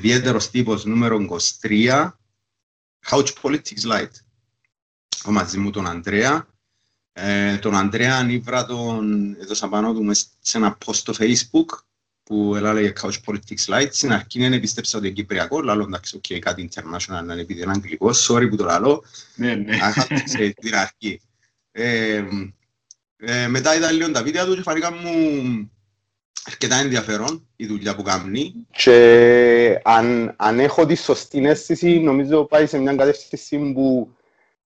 ιδιαίτερος τύπος νούμερο 23, Couch Politics Light. Ο μαζί μου τον Αντρέα. Ε, τον Αντρέα ανήβρα τον, έδωσα πάνω του σε ένα post στο Facebook που έλεγε Couch Politics Light. Στην αρχή δεν πίστεψα ότι είναι Κυπριακό, λάλο εντάξει, okay, κάτι international να είναι επειδή είναι αγγλικό, sorry που το λαλώ. Ναι, ναι. Άχασε την αρχή. Ε, ε, μετά είδα λίγο τα βίντεο του και φανήκα μου αρκετά ενδιαφέρον η δουλειά που κάνει. Και αν, αν έχω τη σωστή αίσθηση, νομίζω πάει σε μια κατεύθυνση που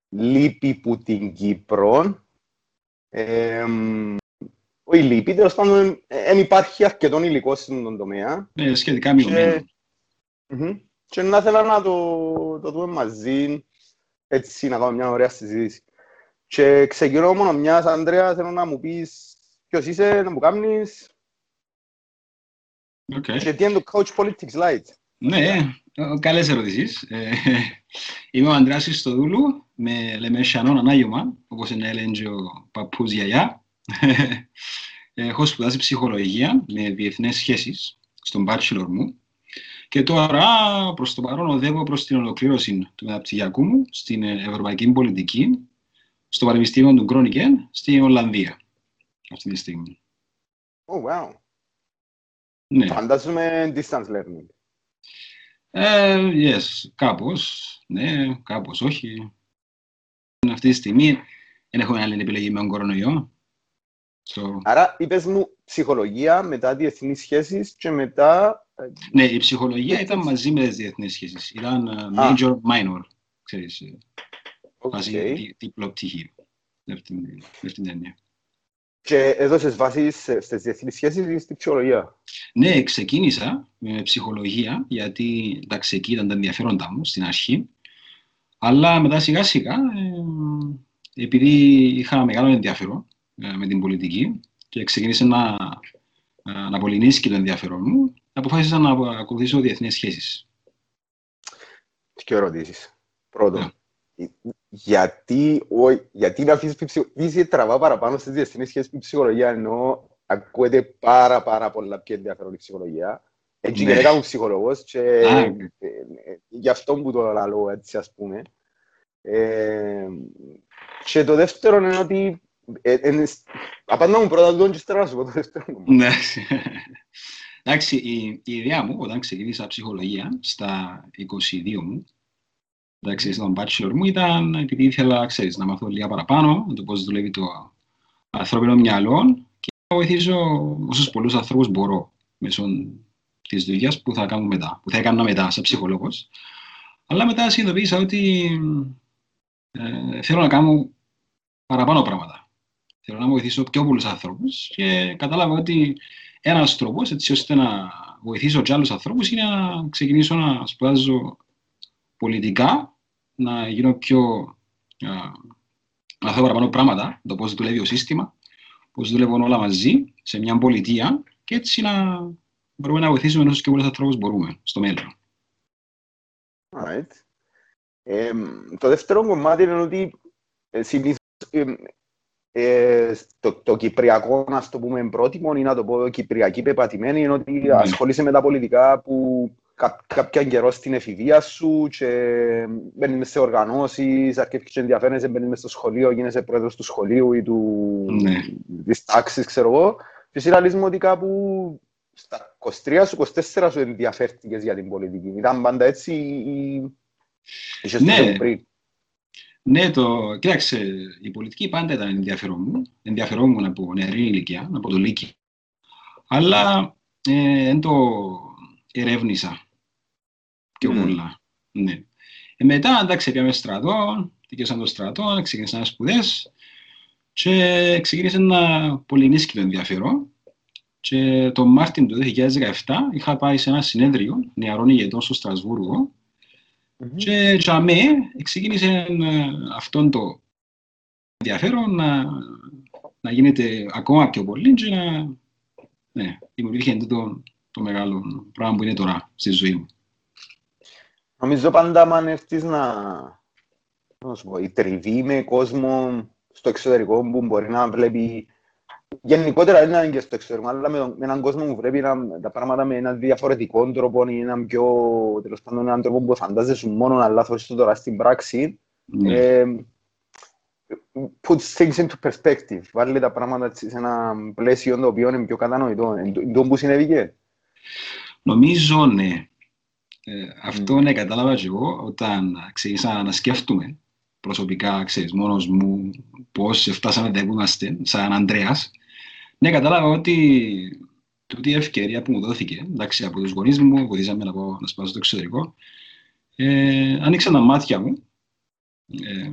λείπει που την Κύπρο. Ε, όχι λείπει, τέλος πάντων δεν υπάρχει αρκετό υλικό στον τομέα. Ναι, σχετικά μειωμένο. Και να ήθελα να το, το δούμε μαζί, έτσι να κάνουμε μια ωραία συζήτηση. Και ξεκινώ μόνο μιας, Ανδρέας, θέλω να μου πεις ποιος είσαι, να μου κάνεις, Okay. Και τι είναι το Coach Politics Light. Ναι, καλές ερωτήσεις. Ε, είμαι ο Ανδρέας Ιστοδούλου, με λέμε Σανόν Ανάγιωμα, όπως είναι έλεγε ο παππούς γιαγιά. Έχω σπουδάσει ψυχολογία με διεθνές σχέσεις στον bachelor μου και τώρα προς το παρόν οδεύω προς την ολοκλήρωση του μεταπτυχιακού μου στην ευρωπαϊκή πολιτική στο Πανεπιστήμιο του Γκρόνικεν στην Ολλανδία αυτή τη στιγμή. Oh, wow. Ναι. Φαντάζομαι distance learning. Ε, yes, κάπως, ναι, κάπως όχι. Αυτή τη στιγμή δεν έχω άλλη επιλογή με τον κορονοϊό. So... Άρα είπες μου ψυχολογία, μετά διεθνείς σχέσεις και μετά... ε, Ναι, η ψυχολογία ήταν μαζί με τις διεθνείς σχέσεις. Ήταν uh, major, minor, ξέρεις, ε, βάση οκ. δι- διπλό πτυχίο. Με αυτήν με αυτήν την έννοια. Και έδωσες βάση σε- στις διεθνείς σχέσεις ή στην ψυχολογία; Ναι, ξεκίνησα με ψυχολογία, γιατί εντάξει, εκεί ήταν τα ενδιαφέροντα μου στην αρχή. Αλλά μετά σιγά σιγά, ε, επειδή είχα μεγάλο ενδιαφέρον ε, με την πολιτική και ξεκίνησε να, ε, να πολυνίσκει το ενδιαφέρον μου, αποφάσισα να ακολουθήσω διεθνείς σχέσεις. Και ερωτήσεις. Πρώτον, γιατί, ο, γιατί να αφήσεις την ψυχολογία, τραβά παραπάνω στις διεθνείς σχέσεις με ψυχολογία, ενώ ακούεται πάρα πάρα πολλά πιο ενδιαφέρον η ψυχολογία. Έτσι Ναι. και έκανα ψυχολόγος και Α, ε, ε, γι' αυτό που το λαλώ έτσι ας πούμε. Ε, και το δεύτερο είναι ότι ε, ε, απαντά μου πρώτα τον και ύστερα να σου πω το δεύτερο. Εντάξει. Εντάξει, η, η ιδέα μου όταν ξεκίνησα ψυχολογία στα 22 μου, εντάξει, στον bachelor μου ήταν επειδή ήθελα, ξέρεις, να μάθω λίγα παραπάνω, να το πώς δουλεύει το ανθρώπινο μυαλό και να βοηθήσω όσους πολλούς ανθρώπους μπορώ μέσω της δουλειάς που θα κάνω μετά, που θα έκανα μετά σαν ψυχολόγος. Αλλά μετά συνειδητοποίησα ότι ε, θέλω να κάνω παραπάνω πράγματα. Θέλω να βοηθήσω πιο πολλούς ανθρώπους και κατάλαβα ότι ένας τρόπος έτσι ώστε να βοηθήσω και άλλους ανθρώπους είναι να ξεκινήσω να σπουδάζω πολιτικά, να γίνω πιο... α, να θέλω παραπάνω πράγματα, το πώς δουλεύει το σύστημα, πώς δουλεύουν όλα μαζί σε μια πολιτεία και έτσι να μπορούμε να βοηθήσουμε όσους και πολλούς ανθρώπους μπορούμε στο μέλλον. Alright. Ε, το δεύτερο κομμάτι είναι ότι ε, συνήθως ε, ε, το, το κυπριακό, να το πούμε πρότυπο, ή να το πω κυπριακή πεπατημένη, είναι ότι Ναι. ασχολείσαι με τα πολιτικά που κα, κάποια καιρό στην εφηβεία σου και μπαίνεις μες σε οργανώσεις, αρκεύεις και ενδιαφέρεσαι, μπαίνεις μες στο σχολείο, γίνεσαι πρόεδρος του σχολείου ή του, Ναι. της τάξης, ξέρω εγώ. Και εσύ λαλείς μου ότι κάπου στα 23 σου, 24 σου ενδιαφέρθηκες για την πολιτική. Ήταν πάντα έτσι ή είχες Ναι. το πριν; Ναι, το... κοίταξε, η πολιτική πάντα ήταν ενδιαφέρον μου. Ενδιαφερόμουν από νεαρή ηλικία, από το Λύκειο. Αλλά ε, δεν το ερεύνησα πιο Μμμ. πολλά. Ναι. Ε, μετά, εντάξει, πήγαμε στρατό, δικαιώσαν το στρατό, ξεκίνησα σπουδές και ξεκίνησε να πολυνίσκει το ενδιαφέρον. Και τον Μάρτιν του 2017 είχα πάει σε ένα συνέδριο νεαρών ηγετών στο Στρασβούργο Μμμ. και για μέ ξεκίνησε ε, αυτόν το ενδιαφέρον να, να γίνεται ακόμα πιο πολύ και να ναι, δημιουργήθηκε τούτο το μεγάλο πράγμα που είναι τώρα στη ζωή μου. Νομίζω πάντα αν έρθεις να, να σου πω, η τριβή με κόσμο στο εξωτερικό που μπορεί να βλέπει γενικότερα δεν είναι και στο εξωτερικό, αλλά με, με έναν κόσμο που πρέπει να, τα πράγματα με έναν διαφορετικό τρόπο ή έναν πιο, τέλος πάντων, έναν τρόπο που φαντάζεσαι μόνο, αλλά θωρείς το τώρα στην πράξη, Ναι. ε, puts things into perspective. Βάλει τα πράγματα έτσι σε ένα πλαίσιο το οποίο είναι πιο κατανοητό. Εν τω- εν τω που συνέβηκε. Νομίζω, ναι. Ε, αυτό ναι, κατάλαβα και εγώ όταν ξεκίνησα να σκέφτομαι προσωπικά, ξέρεις, μόνος μου, πώς φτάσαμε τα που είμαστε, σαν Ανδρέας. Ναι, κατάλαβα ότι τούτη η ευκαιρία που μου δόθηκε, εντάξει, από τους γονείς μου, βοηθήσαμε να, πάω, να σπάσω στο εξωτερικό, ε, άνοιξαν τα μάτια μου, ε,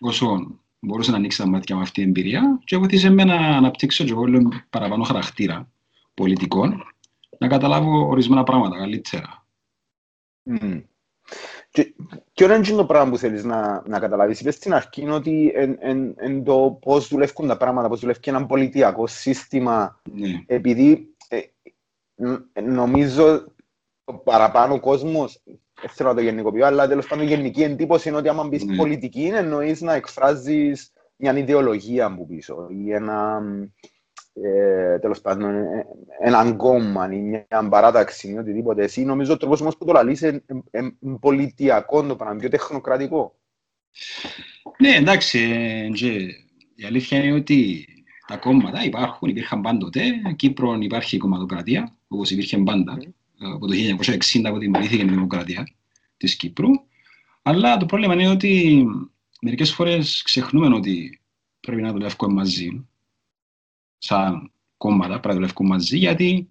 όσο μπορούσα να ανοίξει τα μάτια μου αυτή η εμπειρία και βοήθησε με να αναπτύξω και εγώ λίγο παραπάνω χαρακτήρα πολιτικών, να καταλάβω ορισμένα πράγματα καλύτερα. Mm. Και, και είναι το πράγμα που θέλεις να, να καταλάβεις. Είπες στην αρχή είναι ότι εν, εν, εν το πώς δουλεύουν τα πράγματα, πώς δουλεύει και ένα πολιτιακό σύστημα, Ναι, επειδή ε, ν- νομίζω ο παραπάνω κόσμος, δεν θέλω να το γενικοποιώ, αλλά τέλος πάντων η γενική εντύπωση είναι ότι άμα μπεις Ναι. πολιτική εννοείς να εκφράζεις μια ιδεολογία από πίσω ή ένα, ε, τέλος πάντων, ε, έναν κόμμα ή μια παράταξη ή οτιδήποτε. Εσύ νομίζω ο τρόπος όμως που το λαλείς είναι ε, ε, πολιτιακό το πράγμα, πιο τεχνοκρατικό. ναι εντάξει, ε, και η αλήθεια είναι ότι τα κόμματα υπάρχουν, υπήρχαν πάντοτε. Κύπρο υπάρχει η κομματοκρατία, όπως υπήρχε πάντα, Μμμ. ε, από το 1960 που δημιουργήθηκε η δημοκρατία της Κύπρου. Αλλά το πρόβλημα είναι ότι μερικές φορές ξεχνούμε ότι πρέπει να δουλεύουμε μαζί, σαν κόμματα πρέπει να δουλεύουμε μαζί, γιατί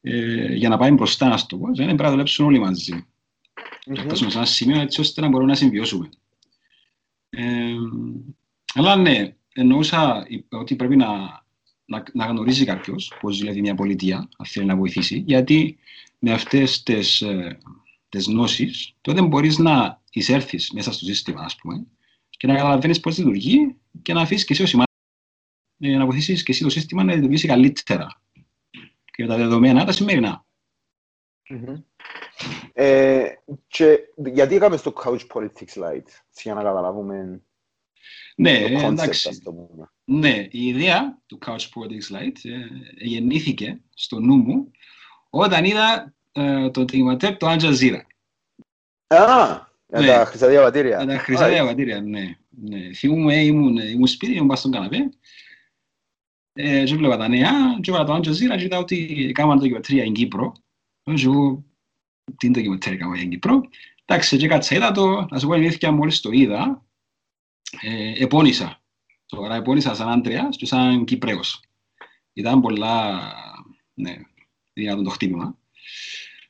ε, για να πάει μπροστά, να το πω, δεν πρέπει να δουλέψουν όλοι μαζί. να φτάσουμε σε ένα σημείο έτσι ώστε να μπορούμε να συμβιώσουμε. Ε, αλλά ναι, εννοούσα ότι πρέπει να, να, να γνωρίζει κάποιος πώς δουλεύει μια πολιτεία, αν θέλει να βοηθήσει, γιατί με αυτές τις τις γνώσεις τότε μπορείς να εισέλθεις μέσα στο σύστημα, ας πούμε, και να καταλαβαίνεις πώς λειτουργεί και να αφήσεις και εσύ ως σημάδι ε, να βοηθήσεις και εσύ το σύστημα να λειτουργήσει καλύτερα και με τα δεδομένα τα σημερινά. Μμμ. Ε, και γιατί είχαμε στο Couch Politics Light, για να καταλάβουμε Ναι, το concept, εντάξει. ας το πούμε. Ναι, η ιδέα του Couch Politics Light ε, γεννήθηκε στο νου μου όταν είδα ε, το τριματέρ του Al Jazeera. Α, για Ναι. τα χρυσά διαβατήρια. Με τα χρυσά Right. διαβατήρια, ναι. ναι. Θυμούμαι, ήμουν, ήμουν σπίτι, ήμουν πάνω στον καναπέ ε, και βλέπα τα νέα και έβαλα το Al Jazeera και είδα ότι έκαναν ντοκιμαντέρια στην Κύπρο. Και εγώ, τι ντοκιμαντέρια έκαναν στην Κύπρο. Εντάξει, και κάτσα είδα το, να σου πω την αλήθεια, μόλις το είδα, ε, επώνυσα. Τώρα επώνυσα σαν Άντρεας και σαν Κυπρέος. Ήταν πολλά, ναι, δυνατόν το χτύπημα.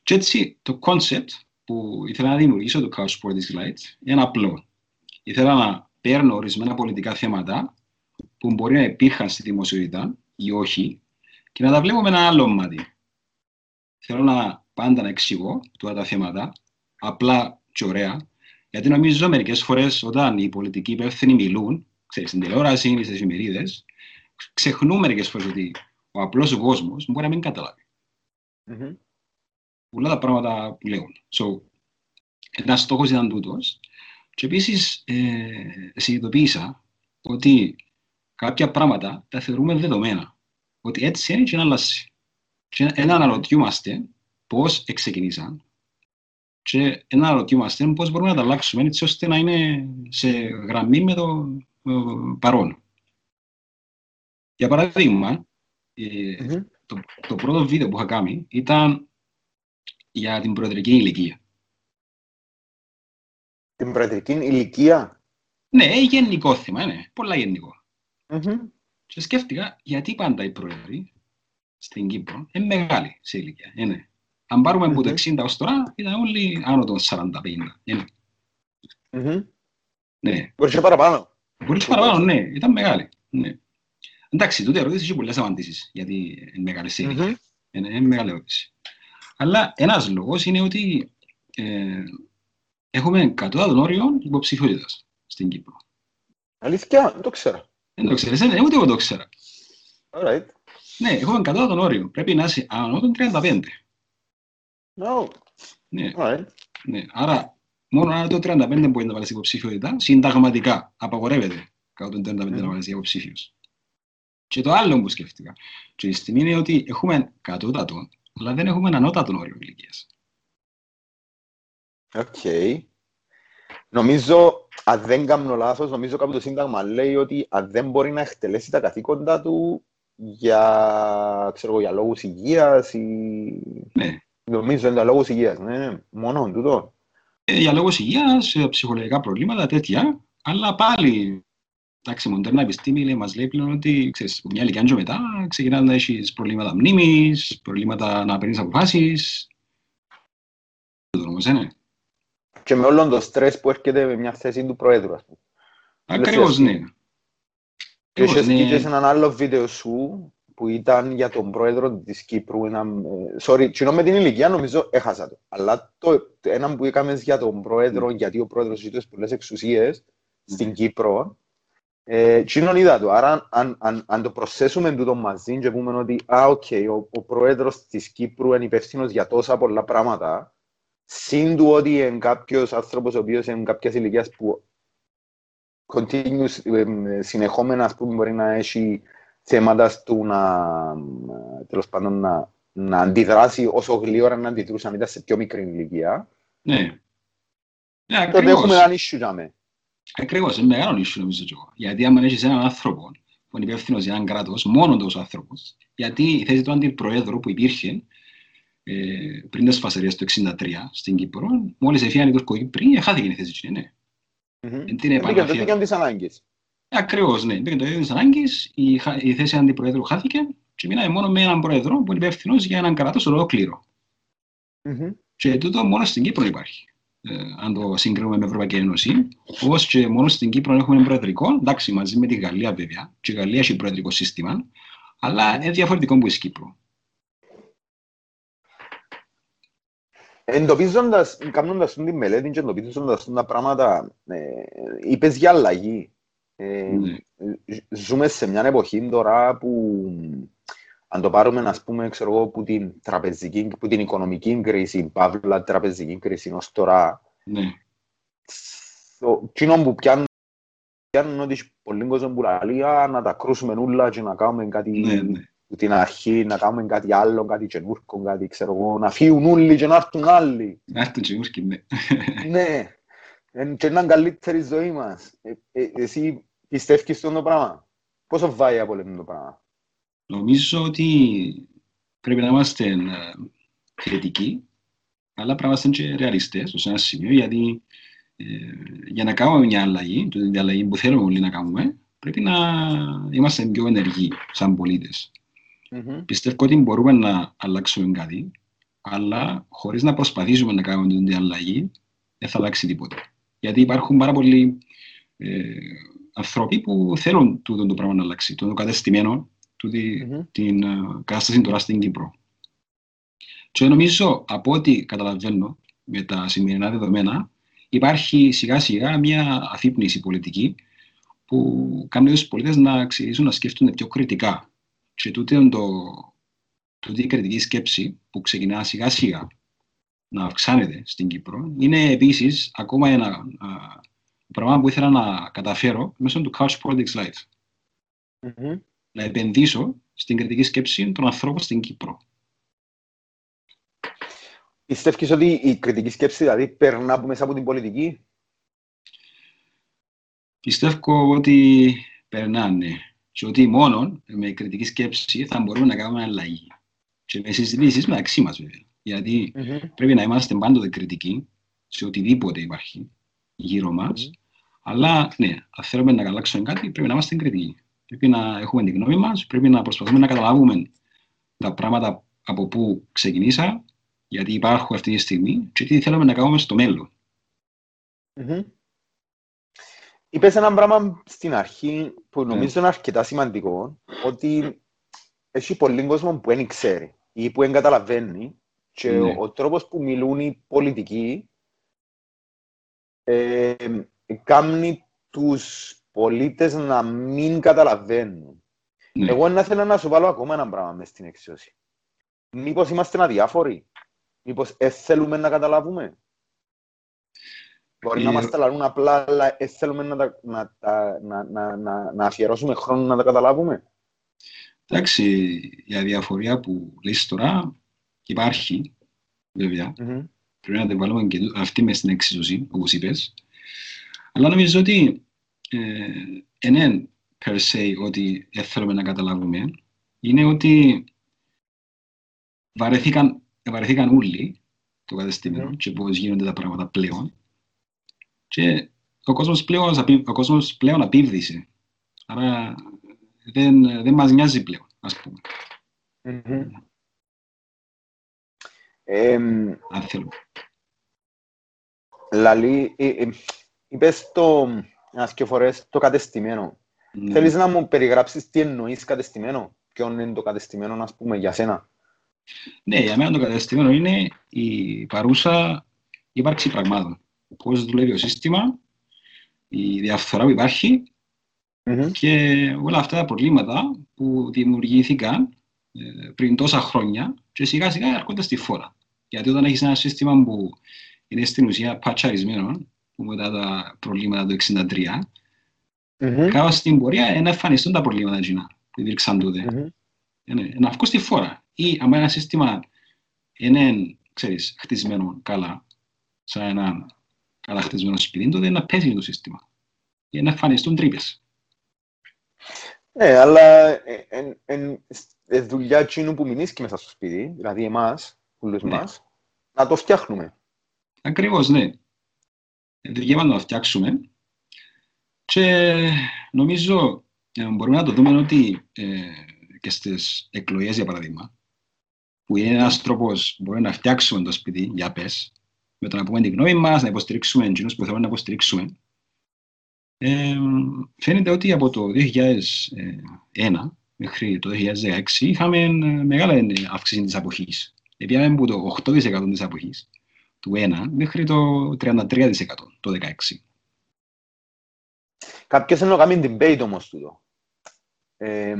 Και έτσι το concept που ήθελα να δημιουργήσω το Couch Sports Light είναι απλό. Ήθελα να παίρνω ορισμένα πολιτικά θέματα που μπορεί να υπήρχαν στη δημοσιότητα ή όχι και να τα βλέπω με ένα άλλο μάτι. Θέλω να πάντα να εξηγώ τώρα τα θέματα απλά και ωραία γιατί νομίζω μερικές φορές όταν οι πολιτικοί υπεύθυνοι μιλούν, ξέρεις, στην τηλεόραση ή στις εφημερίδες, ξεχνούν μερικές φορές ότι ο απλός κόσμος μπορεί να μην καταλάβει Μμμ. πολλά τα πράγματα που λέγουν. So, ένας στόχος ήταν τούτος. Και επίσης ε, συνειδητοποίησα ότι κάποια πράγματα τα θεωρούμε δεδομένα. Ότι έτσι είναι και να αλλάξει. Και να αναρωτιούμαστε πώς ξεκινήσαν και να αναρωτιούμαστε πώς μπορούμε να τα αλλάξουμε έτσι ώστε να είναι σε γραμμή με το ε, παρόν. Για παράδειγμα, ε, Μμμ. το, το πρώτο βίντεο που είχα κάνει ήταν για την προεδρική ηλικία. Την προεδρική ηλικία; Ναι, γενικό θέμα, ναι, πολλά γενικό. Μμμ. Και σκέφτηκα γιατί πάντα οι πρόεδροι στην Κύπρο είναι μεγάλοι σε ηλικία. ε, ναι. Αν πάρουμε από το Μμμ. 60 ως τώρα, ήταν όλοι άνω των 40-50. ε, ναι. Μμμ. ναι. Μπορείς και παραπάνω. Μπορείς και παραπάνω, ναι, ήταν μεγάλοι. Ναι. Εντάξει, τούτη ερώτηση έχει πολλές απαντήσεις, γιατί είναι μεγάλη σε ηλικία. Μμμ. Είναι, είναι μεγάλη ερώτηση. Αλλά ένας λόγος είναι ότι ε, έχουμε κατώτατον όριο υποψηφιότητας στην Κύπρο. Αλήθεια, δεν το ξέρω. Δεν το ξέρεις, δεν, ούτε εγώ το ξέρα. Alright. Ναι, έχουμε κατώτατον όριο. Πρέπει να είσαι άνω των 35. No. Ναι, Alright. ναι. Άρα, μόνο άνω των 35 μπορεί να βάλεις υποψηφιότητα. Συνταγματικά απαγορεύεται κάτω των 35 Μμμ. να βάλεις υποψήφιος. Και το άλλο που σκέφτηκα, και η στιγμή είναι ότι έχουμε κατώτατο, αλλά δεν έχουμε ανώτατο όριο ηλικίας. OK. Okay. Νομίζω, αν δεν κάνω λάθος, νομίζω κάπου το Σύνταγμα λέει ότι αν δεν μπορεί να εκτελέσει τα καθήκοντα του για, ξέρω, για λόγους υγείας ή... Ναι. Νομίζω είναι λόγους υγείας, ναι, μόνο τούτο. Ε, για λόγους υγείας, ε, ψυχολογικά προβλήματα, τέτοια, αλλά πάλι Εντάξει, η μοντέρνα επιστήμη λέει, μας λέει πλέον ότι ξέρεις, μια ηλικία και μετά ξεκινάς να έχεις προβλήματα μνήμης, προβλήματα να παίρνεις αποφάσεις. Το όμως είναι. Και με όλο το στρες που έρχεται με μια θέση του Προέδρου, ας πούμε. Ακριβώς, ναι. Και είχες ναι. σε έναν άλλο βίντεο σου που ήταν για τον πρόεδρο της Κύπρου. Ένα, ε, sorry, κοινό με την ηλικία νομίζω έχασα το. Αλλά το, ένα που είχαμε για τον πρόεδρο, mm. γιατί ο πρόεδρος ζήτησε πολλές εξουσίες mm. στην Κύπρο, ε, είδα το. Άρα, αν, αν, αν το προσθέσουμε τούτο μαζί και πούμε ότι α, okay, ο, ο πρόεδρος της Κύπρου είναι υπεύθυνος για τόσα πολλά πράγματα, συν του ότι είναι κάποιος άνθρωπος ο οποίος είναι κάποιας ηλικίας που continuous, ε, συνεχόμενα ας πούμε, μπορεί να έχει θέματα του να, τέλος πάντων, να, να αντιδράσει όσο γλύωρα να αντιδρούσαν ήταν σε πιο μικρή ηλικία. Ναι. Ναι, Τότε έχουμε έναν issue για μένα. Ακριβώς, είναι μεγάλο issue νομίζω και εγώ. Γιατί αν έχεις έναν άνθρωπο που είναι υπεύθυνος για έναν κράτος, μόνο τόσο άνθρωπος, γιατί η θέση του αντιπροέδρου που υπήρχε ε, πριν τις φασαρίες του 1963 στην Κύπρο, μόλις έφυγαν οι Τουρκοκύπροι, χάθηκε η θέση του, ναι. Μπήκαν τις ανάγκες. Ακριβώς, ναι. Μπήκαν το τις ανάγκες, η, η θέση αντιπροέδρου χάθηκε και μείναμε μόνο με έναν πρόεδρο που είναι υπεύθυνος για έναν κράτος ολόκληρο. Mm-hmm. Και τούτο μόνο στην Κύπρο υπάρχει. Ε, αν το συγκρίνουμε με Ευρωπαϊκή Ένωση, όπως και μόνο στην Κύπρο έχουμε προεδρικό, εντάξει, μαζί με τη Γαλλία βέβαια, και η Γαλλία έχει προεδρικό σύστημα, αλλά είναι διαφορετικό που η Κύπρο. Εντοπίζοντας, κάνοντας τη μελέτη και εντοπίζοντας τα πράγματα, ε, είπες για αλλαγή. Ε, ναι. Ζούμε σε μια εποχή τώρα που αν το πάρουμε, ας πούμε, ξέρω εγώ, που την τραπεζική, που την οικονομική κρίση, παύλα τραπεζική κρίση ως τώρα, ναι. το κοινό που πιάνουν, πιάνουν ότι πολλοί κόσμο που λέει, να τα κρούσουμε όλα και να κάνουμε κάτι ναι, ναι. που την αρχή, να κάνουμε κάτι άλλο, κάτι καινούργιο, κάτι, ξέρω εγώ, να φύγουν όλοι και να έρθουν άλλοι. Να έρθουν καινούργοι, ναι. ναι. Και να είναι καλύτερη ζωή μας. Ε, ε, εσύ πιστεύεις στον το πράγμα; Πόσο βάει από το πράγμα; Νομίζω ότι πρέπει να είμαστε ε, θετικοί, αλλά πρέπει να είμαστε και ρεαλιστές σε ένα σημείο, γιατί ε, για να κάνουμε μια αλλαγή, την αλλαγή που θέλουμε όλοι να κάνουμε, πρέπει να είμαστε πιο ενεργοί σαν πολίτες. Mm-hmm. Πιστεύω ότι μπορούμε να αλλάξουμε κάτι, αλλά χωρίς να προσπαθήσουμε να κάνουμε την αλλαγή, δεν θα αλλάξει τίποτα. Γιατί υπάρχουν πάρα πολλοί ε, άνθρωποι που θέλουν τούτο το πράγμα να αλλάξει, το κατεστημένο τούτη mm-hmm. την uh, κατάσταση τώρα στην Κύπρο. Και νομίζω, από ό,τι καταλαβαίνω με τα σημερινά δεδομένα, υπάρχει σιγά σιγά μια αφύπνιση πολιτική που κάνει τους πολίτες να ξεκινήσουν να σκέφτονται πιο κριτικά. Και τούτη είναι το, τούτη η κριτική σκέψη που ξεκινά σιγά σιγά να αυξάνεται στην Κύπρο, είναι επίσης ακόμα ένα α, πράγμα που ήθελα να καταφέρω μέσω του Couch Politics Live. Mm-hmm να επενδύσω στην κριτική σκέψη των ανθρώπων στην Κύπρο. Πιστεύεις ότι η κριτική σκέψη δηλαδή περνά από μέσα από την πολιτική; Πιστεύω ότι περνάνε και ότι μόνο με κριτική σκέψη θα μπορούμε να κάνουμε αλλαγή. Και με συζητήσεις μεταξύ μας, βέβαια. Γιατί mm-hmm. πρέπει να είμαστε πάντοτε κριτικοί σε οτιδήποτε υπάρχει γύρω μας. Mm-hmm. Αλλά ναι, αν θέλουμε να αλλάξουμε κάτι, πρέπει να είμαστε κριτικοί. Πρέπει να έχουμε την γνώμη μας, πρέπει να προσπαθούμε να καταλάβουμε τα πράγματα από πού ξεκινήσα, γιατί υπάρχουν αυτή τη στιγμή και τι θέλουμε να κάνουμε στο μέλλον. Mm-hmm. Είπες ένα πράγμα στην αρχή που ναι. νομίζω είναι αρκετά σημαντικό, ότι έχει πολλοί κόσμο που δεν ξέρει ή που δεν καταλαβαίνει και ναι. ο, ο τρόπος που μιλούν οι πολιτικοί ε, κάνει τους πολίτες να μην καταλαβαίνουν. Ναι. Εγώ να θέλω να σου βάλω ακόμα ένα πράγμα μες στην εξίωση. Μήπως είμαστε αδιάφοροι; Μήπως ε, θέλουμε να καταλάβουμε; Μπορεί ε... να μας τα απλά, αλλά ε, θέλουμε να, να, να, να, να, να αφιερώσουμε χρόνο να τα καταλάβουμε. Εντάξει, η αδιαφορία που λες τώρα υπάρχει, βέβαια. Μμμ. Πρέπει να την βάλουμε και αυτή μες στην εξίσωση, όπως είπες. Αλλά νομίζω ότι ε, είναι per se ότι δεν θέλουμε να καταλάβουμε. Είναι ότι βαρεθήκαν, βαρεθήκαν όλοι το κατεστημένο Μμμ. και πώς γίνονται τα πράγματα πλέον. Και ο κόσμος πλέον, απει- ο κόσμος πλέον απίβδησε. Άρα δεν, δεν μας νοιάζει πλέον, ας πούμε, Μμμ. Εμ, αν θέλουμε. Λαλή, ε, ε, είπες το, ένας και φορές, το κατεστημένο. Ναι. Θέλεις να μου περιγράψεις τι εννοείς κατεστημένο, ποιο είναι το κατεστημένο, ας πούμε, για σένα; Ναι, για μένα το κατεστημένο είναι η παρούσα ύπαρξη πραγμάτων. Πώς δουλεύει το σύστημα, η διαφθορά που υπάρχει Μμμ. και όλα αυτά τα προβλήματα που δημιουργήθηκαν ε, πριν τόσα χρόνια και σιγά σιγά έρχονται στη φόρα. Γιατί όταν έχεις ένα σύστημα που είναι στην ουσία πατσαρισμένο, που μετά τα προβλήματα του 1963, Μμμ. κάπου στην πορεία να εμφανιστούν τα προβλήματα εκείνα που υπήρξαν τότε. Μμμ. Είναι, να βγουν στη φόρα. Ή αν ένα σύστημα είναι, ξέρεις, χτισμένο καλά, σαν ένα καλά χτισμένο σπίτι, τότε να πέσει το σύστημα. Για να εμφανιστούν τρύπες. Ναι, αλλά ε, εν- εν- ε, δουλειά εκείνου που μείνεις μέσα στο σπίτι, δηλαδή εμάς, όλους Ναι. μας, να το φτιάχνουμε. Ακριβώς, ναι. Ε, Δικαίωμα να το φτιάξουμε. Και νομίζω ε, μπορούμε να το δούμε ότι ε, και στις εκλογές, για παράδειγμα, που είναι ένας τρόπος μπορεί να φτιάξουμε το σπίτι, για πες, με το να πούμε την γνώμη μας, να υποστηρίξουμε εκείνους που θέλουμε να υποστηρίξουμε. Ε, φαίνεται ότι από το 2001 μέχρι το 2016 είχαμε ε, μεγάλη αύξηση της αποχής. Πήγαμε από το 8% της αποχής του 1 μέχρι το 33% το 16. Κάποιος είναι να κάνει debate όμως τούτο. Ε,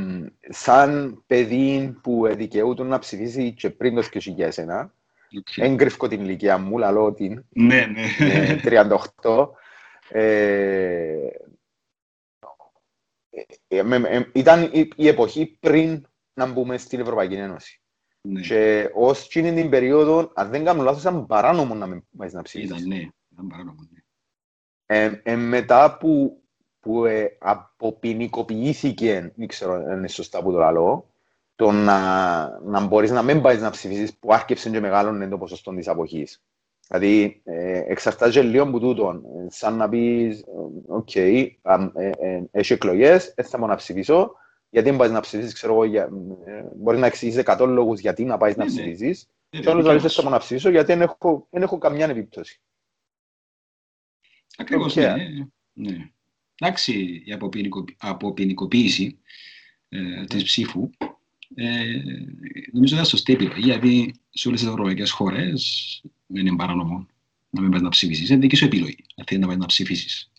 σαν παιδί που δικαιούται να ψηφίσει και πριν το 2001, έγκριφκω την ηλικία μου, λαλώ την Ναι, ναι. ε, 38, ε, ε, με- με- ήταν η, η εποχή πριν να μπούμε στην Ευρωπαϊκή Ένωση. ναι. Και ως εκείνη την περίοδο, αν δεν κάνω λάθος, ήταν παράνομο να μην πάεις να ψηφίσεις. Ήταν, ναι. Ήταν παράνομο, ναι. Ε, ε, μετά που, που ε, αποποινικοποιήθηκε, δεν ξέρω αν είναι σωστά που το λέω, το να, να μπορείς να μην πάεις να ψηφίσεις που άρχισε και μεγάλωνε το ποσοστό της αποχής. Δηλαδή, ε, εξαρτάται λίγο από τούτον. Ε, σαν να πεις, ε, οκ, αμ, ε, ε, έχει εκλογές, δεν θα μπορώ να ψηφίσω, γιατί δεν πάεις να ψηφίσεις, ξέρω εγώ, για, ε, μπορεί να εξηγήσεις 100 λόγους γιατί να πάεις να Ναι, ναι. ψηφίσεις, Ε, και άλλος δικαίωμα λέει, δεν σου. θα μπορώ να ψηφίσω, γιατί δεν έχω, δεν έχω καμιά επίπτωση. Ακριβώς, Οκ. ναι. ναι. Εντάξει, η αποποινικο- αποποινικοποίηση ε, της ψήφου ε, νομίζω ήταν σωστή επιλογή, γιατί σε όλες τις ευρωπαϊκές χώρες δεν είναι παράνομο να μην πας να ψηφίσεις. Είναι δική σου επιλογή, αν θέλεις να πας να ψηφίσεις.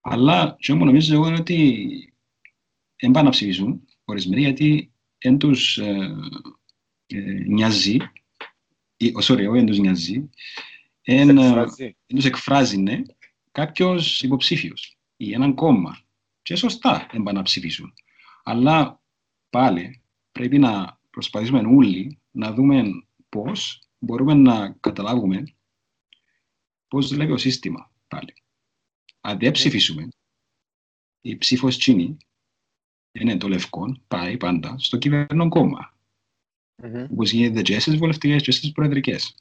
Αλλά και όμως νομίζω εγώ είναι ότι δεν πάνε να ψηφίσουν ορισμένοι γιατί δεν τους ε, ε, νοιάζει, ή, oh, sorry, όχι δεν τους νοιάζει, εν, Σε ε, εκφράζει. δεν τους εκφράζει ναι, κάποιος υποψήφιος ή έναν κόμμα. Και σωστά δεν πάνε να ψηφίσουν. Αλλά πάλι πρέπει να προσπαθήσουμε όλοι να δούμε πώς μπορούμε να καταλάβουμε πώς δουλεύει το σύστημα πάλι. Αν δεν ψηφίσουμε, η ψήφος τσίνη είναι το λευκό, πάει πάντα στο κυβερνό κόμμα. Μμμ. Όπως γίνεται και στις βουλευτικές και στις προεδρικές.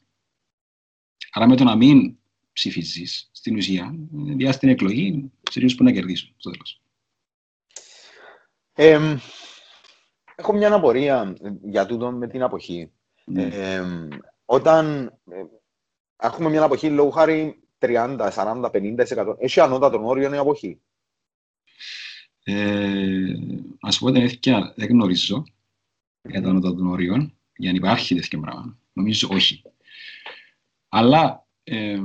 Άρα με το να μην ψηφίζεις, στην ουσία, διά στην εκλογή, σε εκείνους που να κερδίσουν στο τέλος. Εμ, έχω μια απορία για τούτο με την αποχή. Ναι. Εμ, όταν ε, έχουμε μια αποχή λόγω χάρη 30, 40, 50%, έχει ανώτατο όριο η αποχή. Ε, ας πω την αλήθεια, δεν γνωρίζω για τ' ανώτατον όριον, για αν υπάρχει τέτοιο πράγμα. Νομίζω όχι. Αλλά, ε,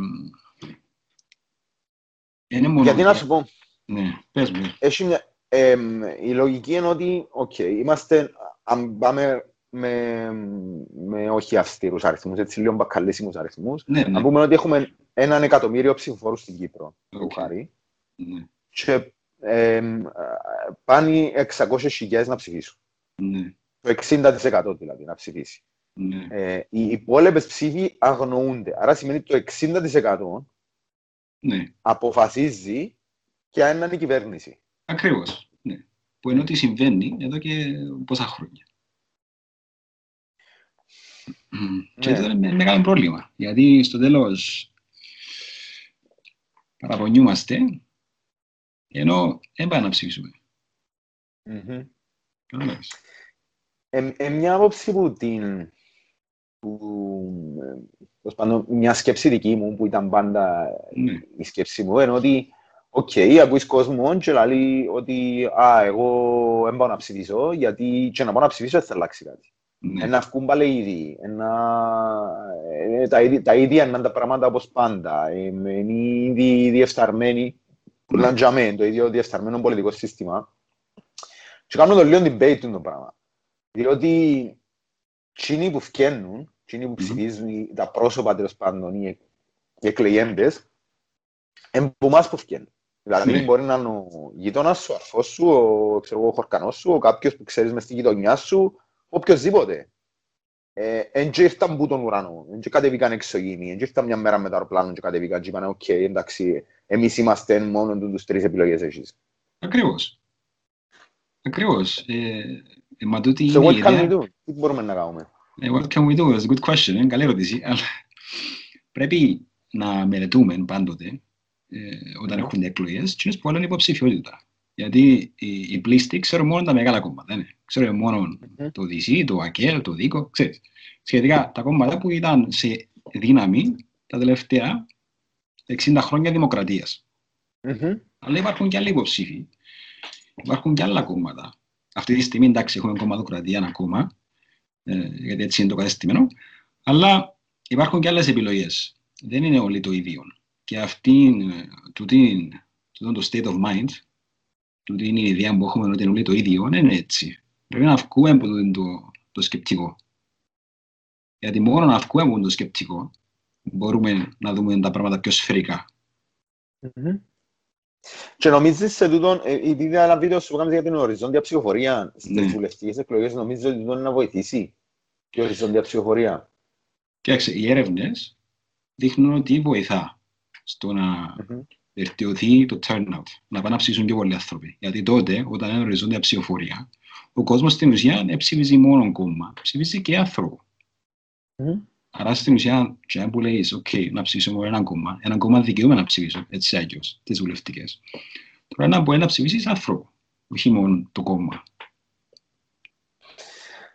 είναι μόνο... Γιατί να σου πω, Ναι, πες μου. έχει μια, εμ, η λογική είναι ότι, οκ, είμαστε, αν πάμε με, με όχι αυστηρούς αριθμούς, έτσι λίγο μπακαλίστικους αριθμούς, Ναι, ναι. να πούμε ότι έχουμε έναν εκατομμύριο ψηφοφόρους στην Κύπρο, λόγω Οκ. χάρη, ναι. και εμ, πάνε 600.000 να ψηφίσουν. Ναι, Το 60% δηλαδή να ψηφίσει. ναι. Ε, οι υπόλοιπες ψήφοι αγνοούνται. Άρα σημαίνει το 60% ναι. αποφασίζει ποια είναι η κυβέρνηση. Ακριβώς. Ναι. Που είναι ότι συμβαίνει εδώ και πόσα χρόνια. Και Ναι. αυτό είναι μεγάλο πρόβλημα. Γιατί στο τέλος παραπονιούμαστε ενώ δεν πάμε να ψηφίσουμε. Καταλάβες. Ε, ε, μια άποψη που την. Που, ε, τέλος πάντων, μια σκέψη δική μου που ήταν πάντα Ναι. η σκέψη μου είναι ότι Οκ, ακούεις κόσμο και λέει ότι α, εγώ δεν πάω να ψηφίσω γιατί και να πάω να ψηφίσω δεν θα αλλάξει κάτι. Ναι. Εννά βγουν πάλι οι ίδιοι. Εννά... ε, τα, ίδια, τα ίδια είναι τα πράγματα όπως πάντα. Ε, Είναι ήδη διεφθαρμένοι. Πουλάν για μένα, το ίδιο διεφθαρμένο πολιτικό σύστημα. Και κάνουν το λίγο debate το πράγμα. Διότι εκείνοι που φκαίνουν, εκείνοι που ψηφίζουν τα πρόσωπα τέλος πάντων, οι οι εκλεγέντες, είναι από εμάς που φκαίνουν. Δηλαδή Ναι. μπορεί να είναι ο γείτονας σου, ο αρφός σου, ο, ξέρω, εγώ, ο χορκανός σου, ο κάποιος που ξέρεις μες στη γειτονιά σου, οποιοςδήποτε. Ε, Εν και ήρθαν που τον ουρανό, εν και κατεβήκαν εξωγήινοι, εν και ήρθαν μια μέρα με το αεροπλάνο και κατεβήκαν και είπαν «ΟΚ, εντάξει, εμείς είμαστε μόνο τους τρεις επιλογές εσείς». Ακριβώς. Ακριβώς. Ε, ε, μα τούτη So είναι η what can we ιδέα. do? Τι μπορούμε να κάνουμε; Ε, What can we do? That's a good question. Είναι καλή ερώτηση. Αλλά πρέπει να μελετούμε πάντοτε ε, όταν Μμμ. έχουν εκλογές και που είναι υποψηφιότητα. Γιατί οι, οι πλήστοι ξέρουν μόνο τα μεγάλα κόμματα. Ναι. Ξέρουν μόνο Μμμ. το ΔΥΣΥ, το ΑΚΕΛ, το ΔΙΚΟ. Ξέρεις. Σχετικά τα κόμματα που ήταν σε δύναμη τα τελευταία 60 χρόνια δημοκρατίας. Μμμ. Αλλά υπάρχουν και άλλοι υποψήφοι. Υπάρχουν και άλλα κόμματα. Αυτή τη στιγμή, εντάξει, έχουμε κομματοκρατία ένα κόμμα, ε, γιατί έτσι είναι το κατεστημένο. Αλλά υπάρχουν και άλλες επιλογές. Δεν είναι όλοι το ίδιο. Και αυτή, ε, τούτη, τούτο το state of mind, τούτη είναι η ιδέα που έχουμε ότι είναι όλοι το ίδιο, δεν είναι έτσι. Πρέπει να βγούμε από το, το, το σκεπτικό. Γιατί μόνο να βγούμε από το σκεπτικό, μπορούμε να δούμε τα πράγματα πιο σφαιρικά. Μμμ. Και νομίζεις σε τούτον, ε, επειδή είδα ένα βίντεο σου που κάνεις για την οριζόντια ψηφοφορία στις Ναι. βουλευτικές εκλογές, νομίζεις ότι τούτον είναι να βοηθήσει η οριζόντια ψηφοφορία. Κοίταξε, οι έρευνες δείχνουν ότι βοηθά στο να Μμμ. βελτιωθεί το turnout, να πάνε να ψηφίσουν πιο πολλοί άνθρωποι. Γιατί τότε, όταν είναι οριζόντια ψηφοφορία, ο κόσμος στην ουσία δεν ψηφίζει μόνο κόμμα, ψηφίζει και άνθρωπο. Μμμ. Άρα στην ουσία, και αν που λέεις, OK, να ψηφίσω μόνο ένα κόμμα, ένα κόμμα δικαιούμαι να ψηφίσω, έτσι άγιο, τις βουλευτικές. Τώρα να μπορεί να ψηφίσεις άνθρωπο, όχι μόνο το κόμμα.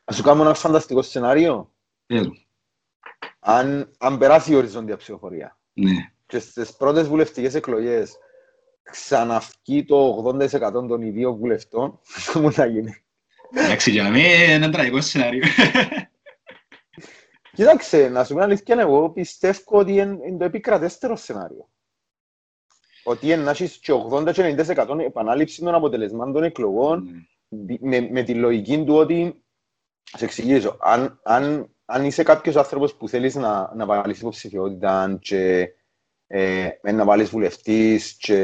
Να σου κάνω ένα φανταστικό σενάριο. Ε, Αν, αν περάσει η οριζόντια ψηφοφορία ναι. Και στις πρώτες βουλευτικές εκλογές ξαναυκεί το 80% των ιδίων βουλευτών, τι μου θα γίνει. Εντάξει, για μένα είναι ένα τραγικό σενάριο. Κοίταξε, να σου πω αλήθεια, εγώ πιστεύω ότι είναι, είναι το επικρατέστερο σενάριο. Ότι είναι να έχεις και 80 και 90% επανάληψη των αποτελεσμάτων των εκλογών Ναι. με, με τη λογική του ότι, σε εξηγήσω, αν, αν, αν είσαι κάποιος άνθρωπος που θέλεις να, να βάλεις υποψηφιότητα και ε, να βάλεις βουλευτής και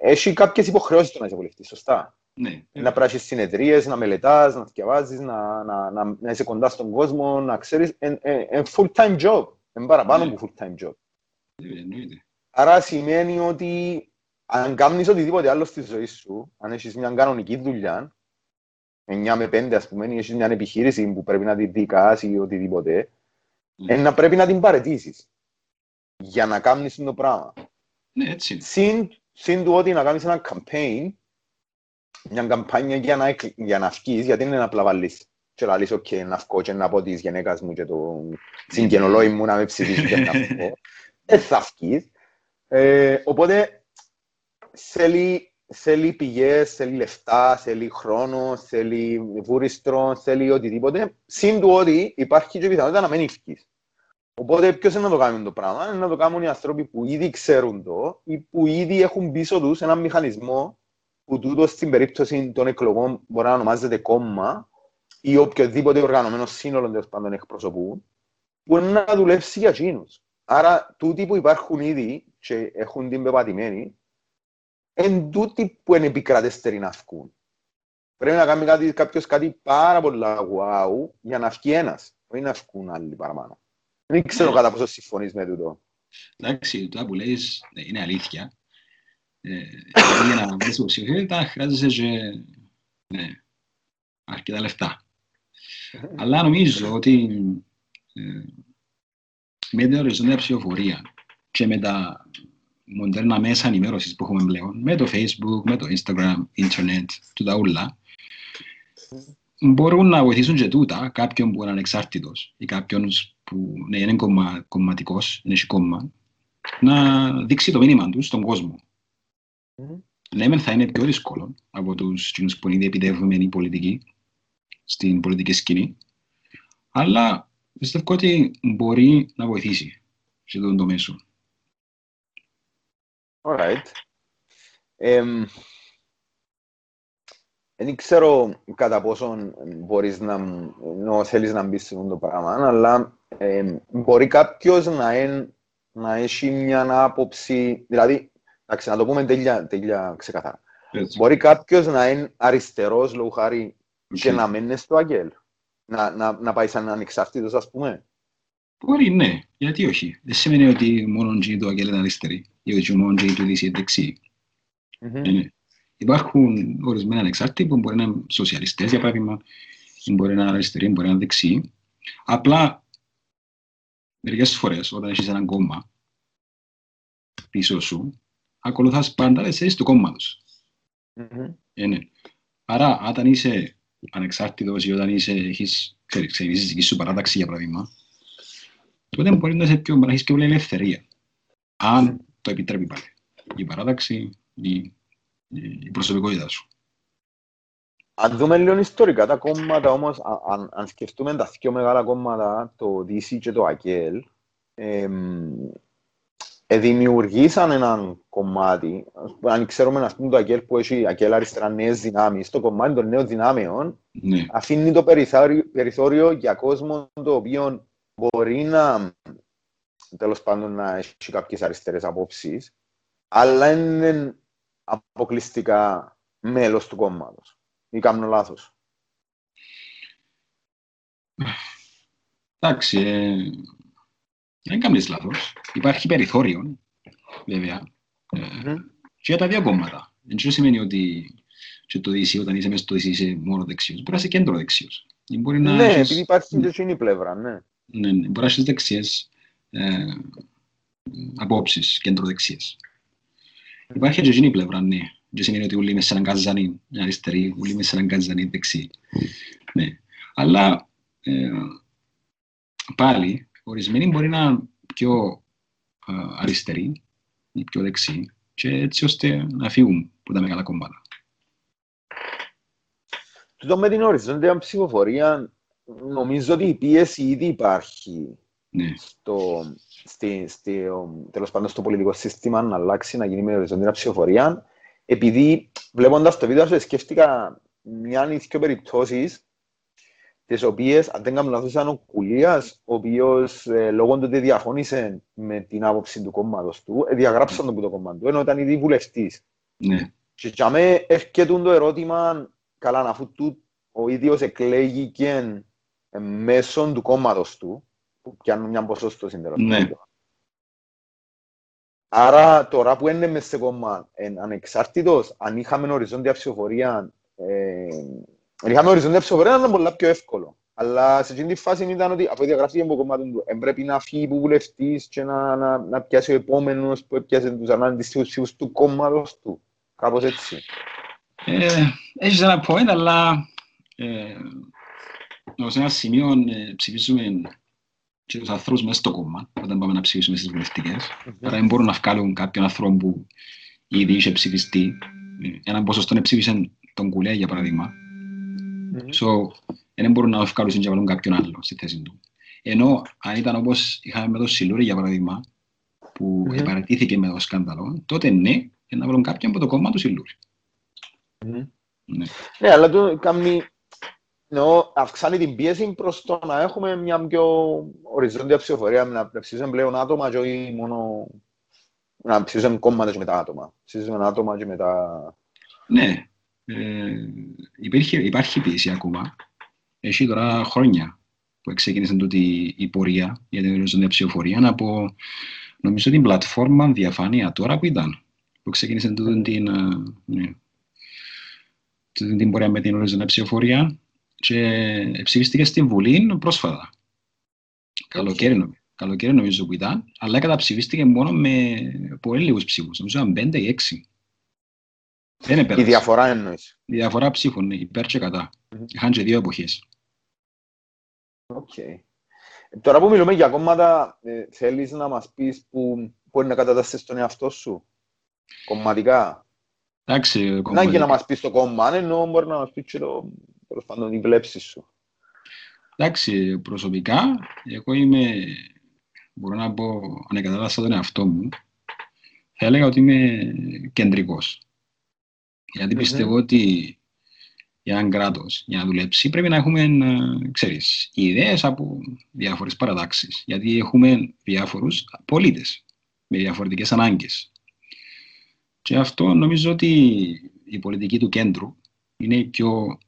έχει κάποιες υποχρεώσεις το να είσαι βουλευτής, σωστά. Ναι. Να πράξεις συνεδρίες, να μελετάς, να διαβάζεις, να, να, να, να είσαι κοντά στον κόσμο, να ξέρεις, είναι full-time job, είναι παραπάνω Ναι. από full-time job. Ε, Εννοείται. Άρα σημαίνει ότι αν κάνεις οτιδήποτε άλλο στη ζωή σου, αν έχεις μια κανονική δουλειά, 9 με 5 ας πούμε, ή έχεις μια επιχείρηση που πρέπει να τη δικάσει ή οτιδήποτε, Ναι. ε, να πρέπει να την παρετήσεις για να κάνεις το πράγμα. Ναι, έτσι είναι. Συν, συν του ότι να κάνεις ένα campaign, μια καμπάνια για να, εκ- για να βγεις, γιατί είναι να απλά βάλεις και να λες, «ΟΚ, να βγω και να πω της γενέκας μου και το συγγενολόι μου να με ψηφίσει και να βγω». Δεν θα βγεις. Ε, οπότε, θέλει, θέλει πηγές, θέλει λεφτά, θέλει χρόνο, θέλει βούριστρο, θέλει οτιδήποτε. Συν του ότι υπάρχει και πιθανότητα να μην βγεις. Οπότε ποιος είναι να το κάνουν το πράγμα, είναι να το κάνουν οι άνθρωποι που ήδη ξέρουν το ή που ήδη έχουν πίσω τους έναν μηχανισμό που τούτος στην περίπτωση των εκλογών μπορεί να ονομάζεται κόμμα ή οποιοδήποτε οργανωμένο σύνολο τέλος πάντων εκπροσωπούν που είναι να δουλέψει για εκείνους. Άρα τούτοι που υπάρχουν ήδη και έχουν την πεπατημένη εν τούτοι που είναι επικρατέστεροι να βγουν. Πρέπει να κάνει κάτι, κάποιος κάτι πάρα πολλά wow για να βγει ένας, όχι να βγουν άλλοι παραπάνω. Δεν ξέρω Ναι. κατά πόσο συμφωνείς με τούτο. Εντάξει, τώρα που λες ε, είναι αλήθεια. Ε, για να βρεις υποψηφιότητα χρειάζεσαι και ναι, αρκετά λεφτά. Αλλά νομίζω ότι ε, με την οριζόντια ψηφοφορία και με τα μοντέρνα μέσα ενημέρωσης που έχουμε πλέον, με το Facebook, με το Instagram, Internet, τούτα ούλα, μπορούν να βοηθήσουν και τούτα κάποιον που είναι ανεξάρτητος ή κάποιον που ναι, είναι κομμα, κομματικός, είναι έχει κόμμα, να δείξει το μήνυμα του στον κόσμο. Μμμ. Ναι, μεν θα είναι πιο δύσκολο από τους κοινούς που είναι ήδη επιτεύγμενοι πολιτικοί στην πολιτική σκηνή, αλλά πιστεύω ότι μπορεί να βοηθήσει σε αυτό το μέσο. Alright. Εμ, Δεν ξέρω κατά πόσον μπορείς να, ενώ θέλεις να μπεις σε αυτό το πράγμα, αλλά εμ, μπορεί κάποιος να, εν, να έχει μια άποψη, δηλαδή, εντάξει, να το πούμε τέλεια, τέλεια ξεκαθάρα. Έτσι. Μπορεί κάποιος να είναι αριστερός, λόγω χάρη, και ΟΚ. να μένει στο ΑΚΕΛ. Να, να, να πάει σαν ανεξάρτητος, ας πούμε. Μπορεί, ναι. Γιατί όχι; Δεν σημαίνει ότι μόνο και το ΑΚΕΛ είναι αριστερή ή ότι μόνο και το ΔΗΣΥ είναι δεξιοί. Μμμ. Ναι, ναι. Υπάρχουν ορισμένα ανεξάρτητοι που μπορεί να είναι σοσιαλιστές, για παράδειγμα, ή μπορεί να είναι αριστεροί, μπορεί να είναι δεξιοί. Απλά, μερικές φορές, όταν έχεις έναν κόμμα πίσω σου, ακολουθάς πάντα τις θέσεις του κόμματος. Μμμ. Ε, ναι. Άρα, όταν είσαι ανεξάρτητος ή όταν είσαι, έχεις, ξέρεις, ξέρεις, δική σου παράταξη, για παράδειγμα, τότε μπορεί να, είσαι πιο, να έχεις πιο πολύ ελευθερία. Αν το επιτρέπει πάλι. Η παράταξη, η, η προσωπικότητα σου. Αν δούμε λίγο ιστορικά τα κόμματα όμως, α- αν, αν σκεφτούμε τα δύο μεγάλα κόμματα, το DC και το ΑΚΕΛ, εμ, ε, δημιουργήσαν έναν κομμάτι, ας πούμε, αν ξέρουμε ας πούμε, το ΑΚΕΛ που έχει ΑΚΕΛ αριστερά νέες δυνάμεις, το κομμάτι των νέων δυνάμεων Ναι, αφήνει το περιθώριο, περιθώριο για κόσμο το οποίο μπορεί να τέλος πάντων να έχει κάποιες αριστερές απόψεις, αλλά είναι αποκλειστικά μέλος του κόμματος. Ή κάνω λάθος. εντάξει, ε, δεν κάνεις λάθος. Υπάρχει περιθώριο, βέβαια, ε, Μμμ. και για τα δύο κόμματα. Δεν σημαίνει ότι και το DC, όταν είσαι μέσα στο DC είσαι μόνο δεξιός. Μπορεί να είσαι κέντρο δεξιός. Ή Μπορεί να Ναι, έχεις- επειδή υπάρχει και εκείνη η πλευρά, ναι. Ναι, ναι. Μπορεί να έχεις δεξιές ε, απόψεις, κέντρο-δεξιές. Υπάρχει και εκείνη η πλευρά, ναι. Δεν σημαίνει ότι όλοι είμαι σε έναν καζανί αριστερή, όλοι είμαι σε έναν καζανί δεξί. Ναι. Αλλά ε, πάλι, ορισμένοι μπορεί να είναι πιο ε, αριστεροί ή πιο δεξί και έτσι ώστε να φύγουν από τα μεγάλα κόμματα. Τούτο με την οριζόντια ψηφοφορία, νομίζω ότι η πίεση ήδη υπάρχει Ναι. Στο, στη, στη, ο, τέλος πάντων στο πολιτικό σύστημα να αλλάξει, να γίνει με οριζόντια ψηφοφορία, επειδή βλέποντας το βίντεο σου σκέφτηκα μια ή δύο περιπτώσεις τις οποίες, αν δεν κάνω λάθος, ήταν ο Κουλίας, ο οποίος ε, λόγω του ότι διαφώνησε με την άποψη του κόμματος του, ε, διαγράψαν τον που το κόμμα του, ενώ ήταν ήδη βουλευτής. Ναι. Και για μέ έρχεται το ερώτημα, καλά, αφού του, ο ίδιος εκλέγηκε ε, μέσω του κόμματος του, που πιάνουν μια ποσόστοση τέλος Ναι. πάντων. Άρα τώρα που είναι μες σε κόμμα ε, ανεξάρτητος, αν είχαμε οριζόντια ψηφοφορία, ε, αν είχαμε οριζόντια ψηφοφορία ήταν πολλά πιο εύκολο. Αλλά σε εκείνη τη φάση ήταν ότι αφού διαγράφηκε από κομμάτι του, ε, πρέπει να φύγει που βουλευτής και να, να, να πιάσει ο επόμενος που έπιασε τους αντίστοιχους ψήφους του κόμματος του. Κάπως έτσι. Ε, έχεις ένα point, αλλά ε, σε ένα σημείο ε, ψηφίζουμε και τους ανθρώπους μέσα στο κόμμα, όταν πάμε να ψηφίσουμε στις βουλευτικές. Άρα δεν μπορούν να βγάλουν κάποιον άνθρωπο που ήδη είχε ψηφιστεί. Ε, Έναν ποσοστό ψήφισαν τον Κουλέ, για παράδειγμα. Μμμ. So, δεν μπορούν να βγάλουν και βάλουν κάποιον άλλο στη θέση του. Ενώ αν ήταν όπως είχαμε με τον Σιλούρη, για παράδειγμα, που Μμμ. επαρατήθηκε με το σκάνδαλο, τότε ναι, να βάλουν κάποιον από το κόμμα του Σιλούρη. Μμμ. Ναι. Ναι, αλλά το κάνει, εννοώ, αυξάνει την πίεση προς το να έχουμε μια πιο οριζόντια ψηφοφορία, να να ψηφίσουν πλέον άτομα και όχι μόνο να ψηφίσουν κόμματα και μετά άτομα. Ψηφίσουν άτομα και μετά... Ναι, Ε, υπήρχε, υπάρχει πίεση ακόμα. Έχει τώρα χρόνια που ξεκίνησε τούτη η πορεία για την οριζόντια ψηφοφορία από νομίζω την πλατφόρμα διαφάνεια τώρα που ήταν που ξεκίνησε τούτη την, ε, ναι, την πορεία με την οριζόντια ψηφοφορία και ψηφίστηκε στη Βουλή πρόσφατα. Καλοκαίρι, νομίζω, καλοκαίρι νομίζω που ήταν, αλλά καταψηφίστηκε μόνο με πολύ λίγους ψήφους, νομίζω ήταν πέντε ή έξι. Δεν Η διαφορά εννοείς. Η διαφορά ψήφων, ναι, υπέρ και κατά. Mm-hmm. Είχαν και δύο εποχές. Okay. Τώρα που μιλούμε για κόμματα, ε, θέλεις να μας πεις που μπορεί να κατατάσσεις τον εαυτό σου, κομματικά; Εντάξει, κομματικά. Να και να μας πεις το κόμμα, ενώ μπορεί να μας πεις και το, τέλος πάντων, την βλέψη σου. Εντάξει, προσωπικά, εγώ είμαι, μπορώ να πω, ανεκατάστατα τον εαυτό μου, θα έλεγα ότι είμαι κεντρικός. Γιατί πιστεύω ότι για έναν κράτος για να δουλέψει πρέπει να έχουμε ξέρεις, ιδέες από διάφορες παρατάξεις. Γιατί έχουμε διάφορους πολίτες με διαφορετικές ανάγκες. Και αυτό νομίζω ότι η πολιτική του κέντρου είναι η πιο ε, ε, ε,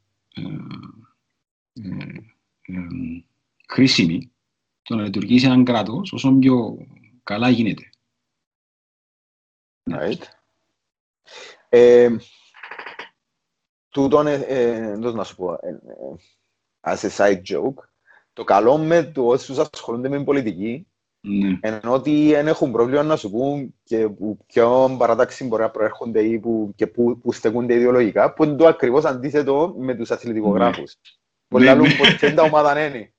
χρήσιμη το να λειτουργήσει έναν κράτος όσο πιο καλά γίνεται. Right. Ε, τούτον, ε, να σου πω, ε, ε, as a side joke, το καλό με το όσους ασχολούνται με πολιτική ναι. ενώ ότι δεν έχουν πρόβλημα να σου πούν και που ποιο παράταξη μπορεί να προέρχονται ή που, και που, που στεκούνται ιδεολογικά, που είναι το ακριβώς αντίθετο με τους αθλητικογράφους. Ναι. Πολλά ναι, ναι. ποτέ τα ομάδα είναι.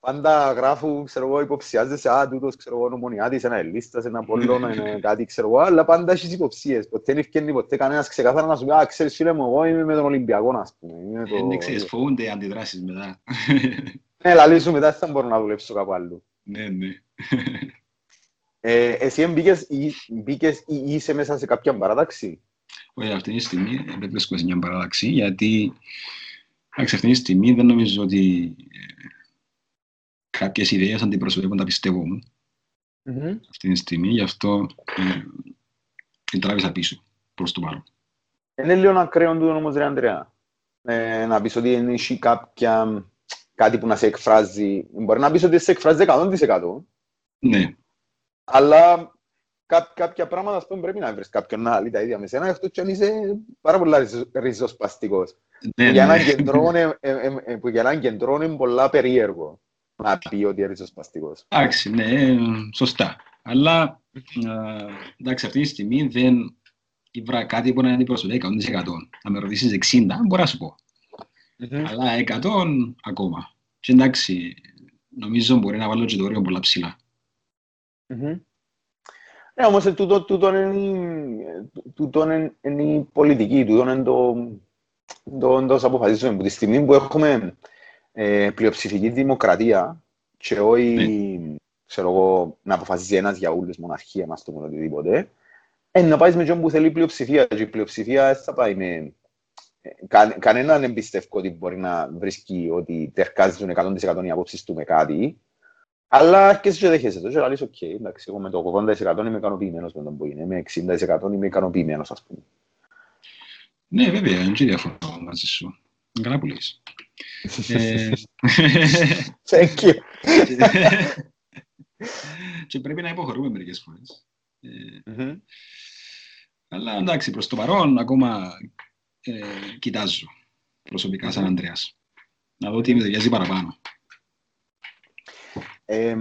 Πάντα γράφουν, ξέρω εγώ, υποψιάζεσαι, α, τούτος, ξέρω εγώ, νομονιάτης, ένα ελίστας, ένα πόλο, είναι κάτι, ξέρω εγώ, αλλά πάντα έχεις υποψίες. Ποτέ δεν ευκαινεί ποτέ κανένας ξεκάθαρα να σου πει, α, ξέρεις φίλε μου, εγώ είμαι με τον Ολυμπιακό, ας πούμε. Δεν το... ξέρεις, φοβούνται οι αντιδράσεις μετά. Ναι, λαλή σου μετά δεν μπορώ να δουλέψω κάπου αλλού. Ναι, ναι. Ε, εσύ μπήκες, μπήκες ή είσαι μέσα σε κάποια παράταξη; Όχι, αυτή τη στιγμή δεν βρίσκομαι σε μια παράταξη, γιατί αυτή τη στιγμή δεν νομίζω ότι κάποιες ιδέες αντιπροσωπεύουν τα πιστεύω μου. Mm-hmm. Αυτή τη στιγμή, γι' αυτό ε, την τράβησα πίσω, προς το παρόν. Είναι λίγο ακραίο του όμως, ρε Ανδρέα. Ε, να πεις ότι έχει κάποια, κάτι που να σε εκφράζει. Μπορεί να πεις ότι σε εκφράζει 100%. Ναι. Αλλά κά, κάποια πράγματα, ας πούμε, πρέπει να βρεις κάποιον να λέει τα ίδια με σένα, αυτό και αν είσαι πάρα πολύ ριζοσπαστικός. Ναι, για ναι. Που για έναν κεντρό είναι πολλά περίεργο να πει ότι είναι ριζοσπαστικός. Εντάξει, ναι, σωστά. Αλλά, εντάξει, αυτή τη στιγμή δεν ήβρα κάτι που να είναι αντιπροσωπεύει 100%. Να με ρωτήσεις 60, μπορώ να σου πω. Αλλά 100 ακόμα. Και εντάξει, νομίζω μπορεί να βάλω και το όριο πολλά ψηλά. Ναι, όμως τούτο, τούτο, είναι, τούτο είναι, είναι η πολιτική, τούτο είναι το, το, το αποφασίζουμε. Από τη στιγμή που έχουμε ε, πλειοψηφική δημοκρατία και όχι ναι. ξέρω εγώ, να αποφασίζει ένας για όλες μοναρχία, μας το πούμε οτιδήποτε, ε, να πάει με τον που θέλει πλειοψηφία και η πλειοψηφία θα πάει με... Ε, κα, κανέναν δεν πιστεύω ότι μπορεί να βρίσκει ότι ταιρκάζουν 100% οι απόψεις του με κάτι, αλλά και εσύ δέχεσαι το και λες, οκ, εντάξει, εγώ με το 80% είμαι ικανοποιημένος με τον που είναι, με 60% είμαι ικανοποιημένος, ας πούμε. Ναι, βέβαια, είναι και διαφορά μαζί σου. Καλά που λες. Ε, Thank you. και πρέπει να υποχωρούμε μερικές φορές. Ε, αλλά εντάξει, προς το παρόν ακόμα ε, κοιτάζω προσωπικά σαν Ανδρέας. Να δω τι με ταιριάζει παραπάνω. Ε,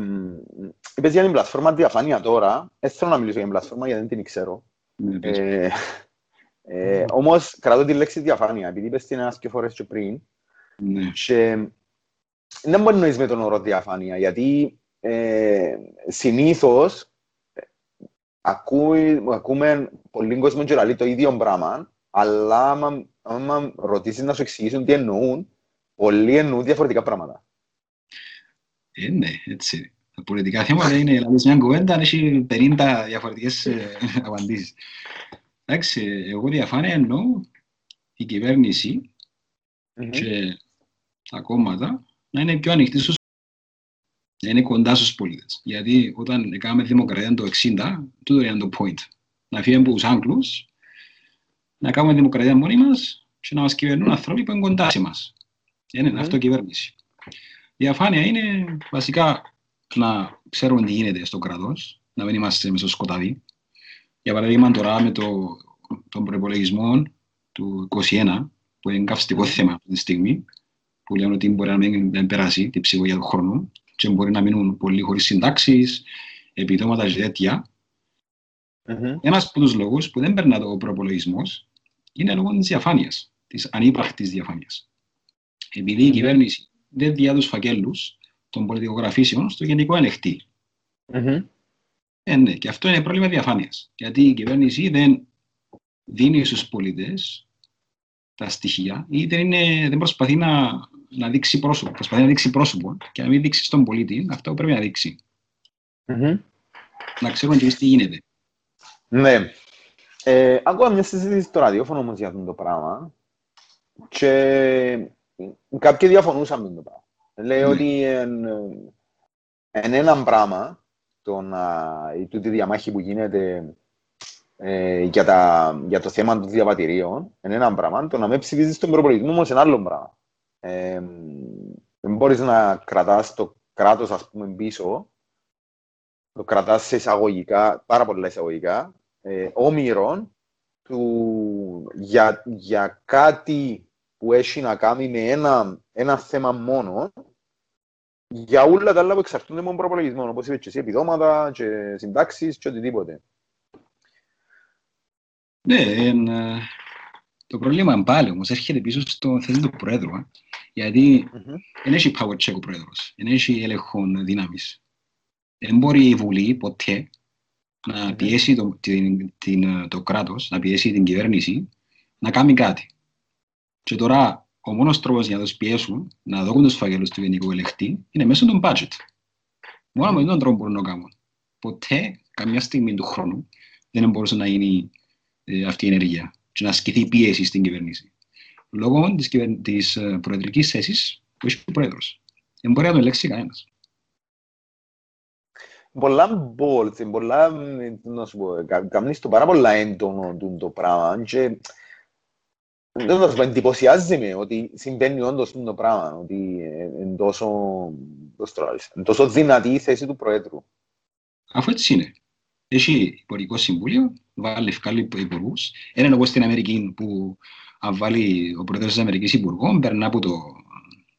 είπες για την πλατφόρμα διαφάνεια τώρα. Δεν θέλω να μιλήσω για την πλατφόρμα γιατί δεν την ξέρω. Ναι, ε, ε, όμως κρατώ τη λέξη διαφάνεια, επειδή είπες την ένας και φορές και πριν. Ναι. Και δεν μπορεί να νοείς με τον όρο διαφάνεια, γιατί ε, συνήθως ε, ακούει, ακούμε πολύ κόσμο και λέει το ίδιο πράγμα, αλλά άμα, άμα ρωτήσεις να σου εξηγήσουν τι εννοούν, πολλοί εννοούν διαφορετικά πράγματα. Ε, ναι, έτσι. Τα πολιτικά θέματα είναι, δηλαδή, μια κουβέντα, έχει 50 διαφορετικές ε, απαντήσεις. Εντάξει, εγώ διαφάνεια εννοώ η κυβέρνηση mm-hmm. και τα κόμματα να είναι πιο ανοιχτοί στους να είναι κοντά στους πολίτες. Γιατί όταν έκαναμε δημοκρατία το 60, τούτο ήταν το point. Να φύγουμε από τους Άγγλους, να κάνουμε δημοκρατία μόνοι μας και να μας κυβερνούν άνθρωποι που είναι κοντά σε εμάς. Είναι Μμμ. αυτοκυβέρνηση. Διαφάνεια είναι βασικά να ξέρουμε τι γίνεται στο κράτος, να μην είμαστε μέσα στο σκοτάδι. Για παράδειγμα τώρα με το, τον προπολογισμό του 2021, που είναι καυστικό Μμμ. θέμα αυτή τη στιγμή, που λένε ότι μπορεί να μην δεν περάσει την ψυχολογία του χρόνου και μπορεί να μείνουν πολλοί χωρίς συντάξεις, επιδόματα και τέτοια. Μμμ. Ένας από τους λόγους που δεν περνά το προπολογισμός είναι λόγω της διαφάνειας, της ανύπαρκτης διαφάνειας. Επειδή η Μμμ. κυβέρνηση δεν διά τους φακέλους των πολιτικογραφήσεων στο γενικό ελεκτή. Μμμ. Ε, ναι, και αυτό είναι πρόβλημα διαφάνειας. Γιατί η κυβέρνηση δεν δίνει στους πολίτες τα στοιχεία ή δεν, είναι, δεν προσπαθεί να, να δείξει πρόσωπο. Προσπαθεί να δείξει πρόσωπο και να μην δείξει στον πολίτη αυτό που πρέπει να δείξει. Μμμ. Να ξέρουμε και εμείς τι γίνεται. Ναι. Ε, άκουγα μια συζήτηση στο ραδιόφωνο όμως για αυτό το πράγμα και κάποιοι διαφωνούσαν με το πράγμα. Λέει Ναι. ότι είναι ένα πράγμα το να, η τούτη διαμάχη που γίνεται ε, για, τα, για το θέμα των διαβατηρίων είναι ένα πράγμα, το να με ψηφίζεις τον προπολογισμό όμως είναι άλλο πράγμα. Ε, δεν μπορείς να κρατάς το κράτος ας πούμε πίσω το κρατάς σε εισαγωγικά, πάρα πολλά εισαγωγικά, ε, όμοιρων του, για, για κάτι που έχει να κάνει με ένα, ένα θέμα μόνο, για όλα τα άλλα που εξαρτούνται με τον προπολογισμό, όπως είπες και εσύ, επιδόματα και συντάξεις και οτιδήποτε. Ναι, εν, ε, το πρόβλημα πάλι όμως έρχεται πίσω στο θέμα του Πρόεδρου. ε. Γιατί Μμμ. δεν έχει power check ο Πρόεδρος, δεν έχει έλεγχο δύναμης. Δεν μπορεί η Βουλή ποτέ να Μμμ. πιέσει το, την, την, το κράτος, να πιέσει την κυβέρνηση να κάνει κάτι. Και τώρα ο μόνος τρόπος για να τους πιέσουν να δώσουν τους φαγγέλους του γενικού ελεκτή είναι μέσω των budget. Μόνο με τον τρόπο μπορούν να το κάνουν. Ποτέ, καμιά στιγμή του χρόνου, δεν μπορούσε να γίνει ε, αυτή η ενέργεια και να ασκηθεί πίεση στην κυβέρνηση. Λόγω της, κυβερ... της ε, προεδρικής θέσης που έχει ο πρόεδρος. Δεν μπορεί να το ελέγξει κανένας. Πολλά bold, είναι πολλά, μ, να σου πω, κα- κάνεις το πάρα πολλά έντονο τούτο το πράγμα και δεν θα σου πω, εντυπωσιάζει με ότι συμβαίνει όντως τούτο το πράγμα, ότι είναι τόσο, πώς το λες, είναι τόσο δυνατή η θέση του Προέδρου. Αφού έτσι είναι. Έχει υπουργικό συμβούλιο, βάλει ευκάλλει υπουργούς. Είναι όπως στην Αμερική που αν βάλει ο πρόεδρος της Αμερικής υπουργών, περνά από, το,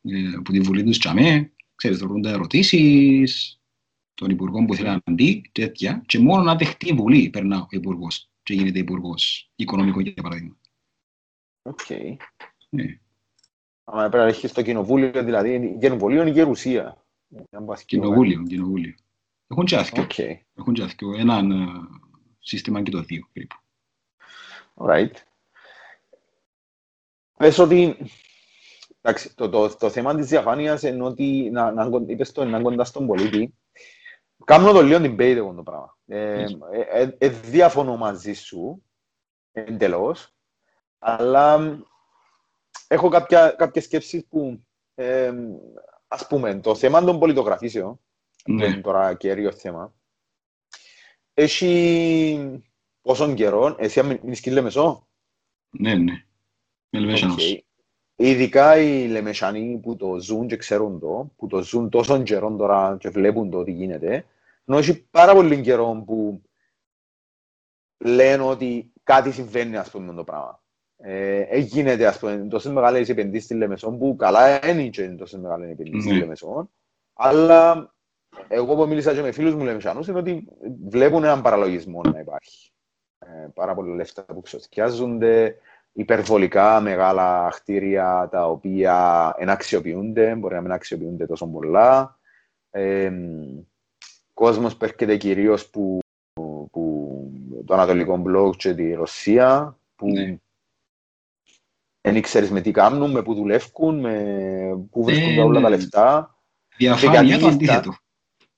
ε, από τη Βουλή τους τζιαμέ, ξέρεις, ρωτούνται ερωτήσεις των υπουργών που θέλουν να μπει, τέτοια, και μόνο να δεχτεί η Βουλή περνά ο υπουργός και γίνεται υπουργός οικονομικό για παράδειγμα. Οκ. Ναι. Αλλά πρέπει να έχεις το κοινοβούλιο, δηλαδή κοινοβούλιο είναι η γερουσία. Αν πας Κοινοβούλιο, κοινοβούλιο. Έχουν και άθικο. Οκ. Έχουν και άθικο. Έναν ε, σύστημα και το δύο περίπου. Right. Πες ότι, εντάξει, το, το, το θέμα της διαφάνειας είναι ότι, να, να, κον- είπες το, να κοντά στον πολίτη, κάνω το λίγο debate εγώ το πράγμα. Ε, ε, ε, ε, διαφωνώ μαζί σου, εντελώς, αλλά μ, έχω κάποια, κάποιες σκέψεις που, ε, ας πούμε, το θέμα των πολιτογραφήσεων, που Ναι. είναι τώρα καίριο θέμα, έχει πόσον καιρό, εσύ μείνεις και Λεμεσό, Ναι, ναι. Λεμεσιανός. Οκ. Ειδικά οι Λεμεσιανοί που το ζουν και ξέρουν το, που το ζουν τόσο καιρό τώρα και βλέπουν το τι γίνεται, ενώ έχει πάρα πολύ καιρό που λένε ότι κάτι συμβαίνει ας πούμε με το πράγμα. Ε, ε, γίνεται ας πούμε τόσο μεγάλες επενδύσεις στη Λεμεσόν που καλά δεν είναι και τόσο μεγάλες επενδύσεις στη Ναι. Λεμεσόν, αλλά εγώ που μίλησα και με φίλους μου Λεμεσανούς είναι ότι βλέπουν έναν παραλογισμό να υπάρχει. Ε, πάρα πολλά λεφτά που ξοθιάζονται, υπερβολικά μεγάλα κτίρια τα οποία δεν αξιοποιούνται, μπορεί να μην αξιοποιούνται τόσο πολλά. Ε, κόσμος που έρχεται κυρίως που, που το Ανατολικό Μπλοκ και τη Ρωσία, που Ναι. δεν ήξερες με τι κάνουν, με πού δουλεύουν, με πού βρίσκουν τα Ε, όλα τα ναι. λεφτά. Διαφάνεια το Δεκαλίστα. αντίθετο.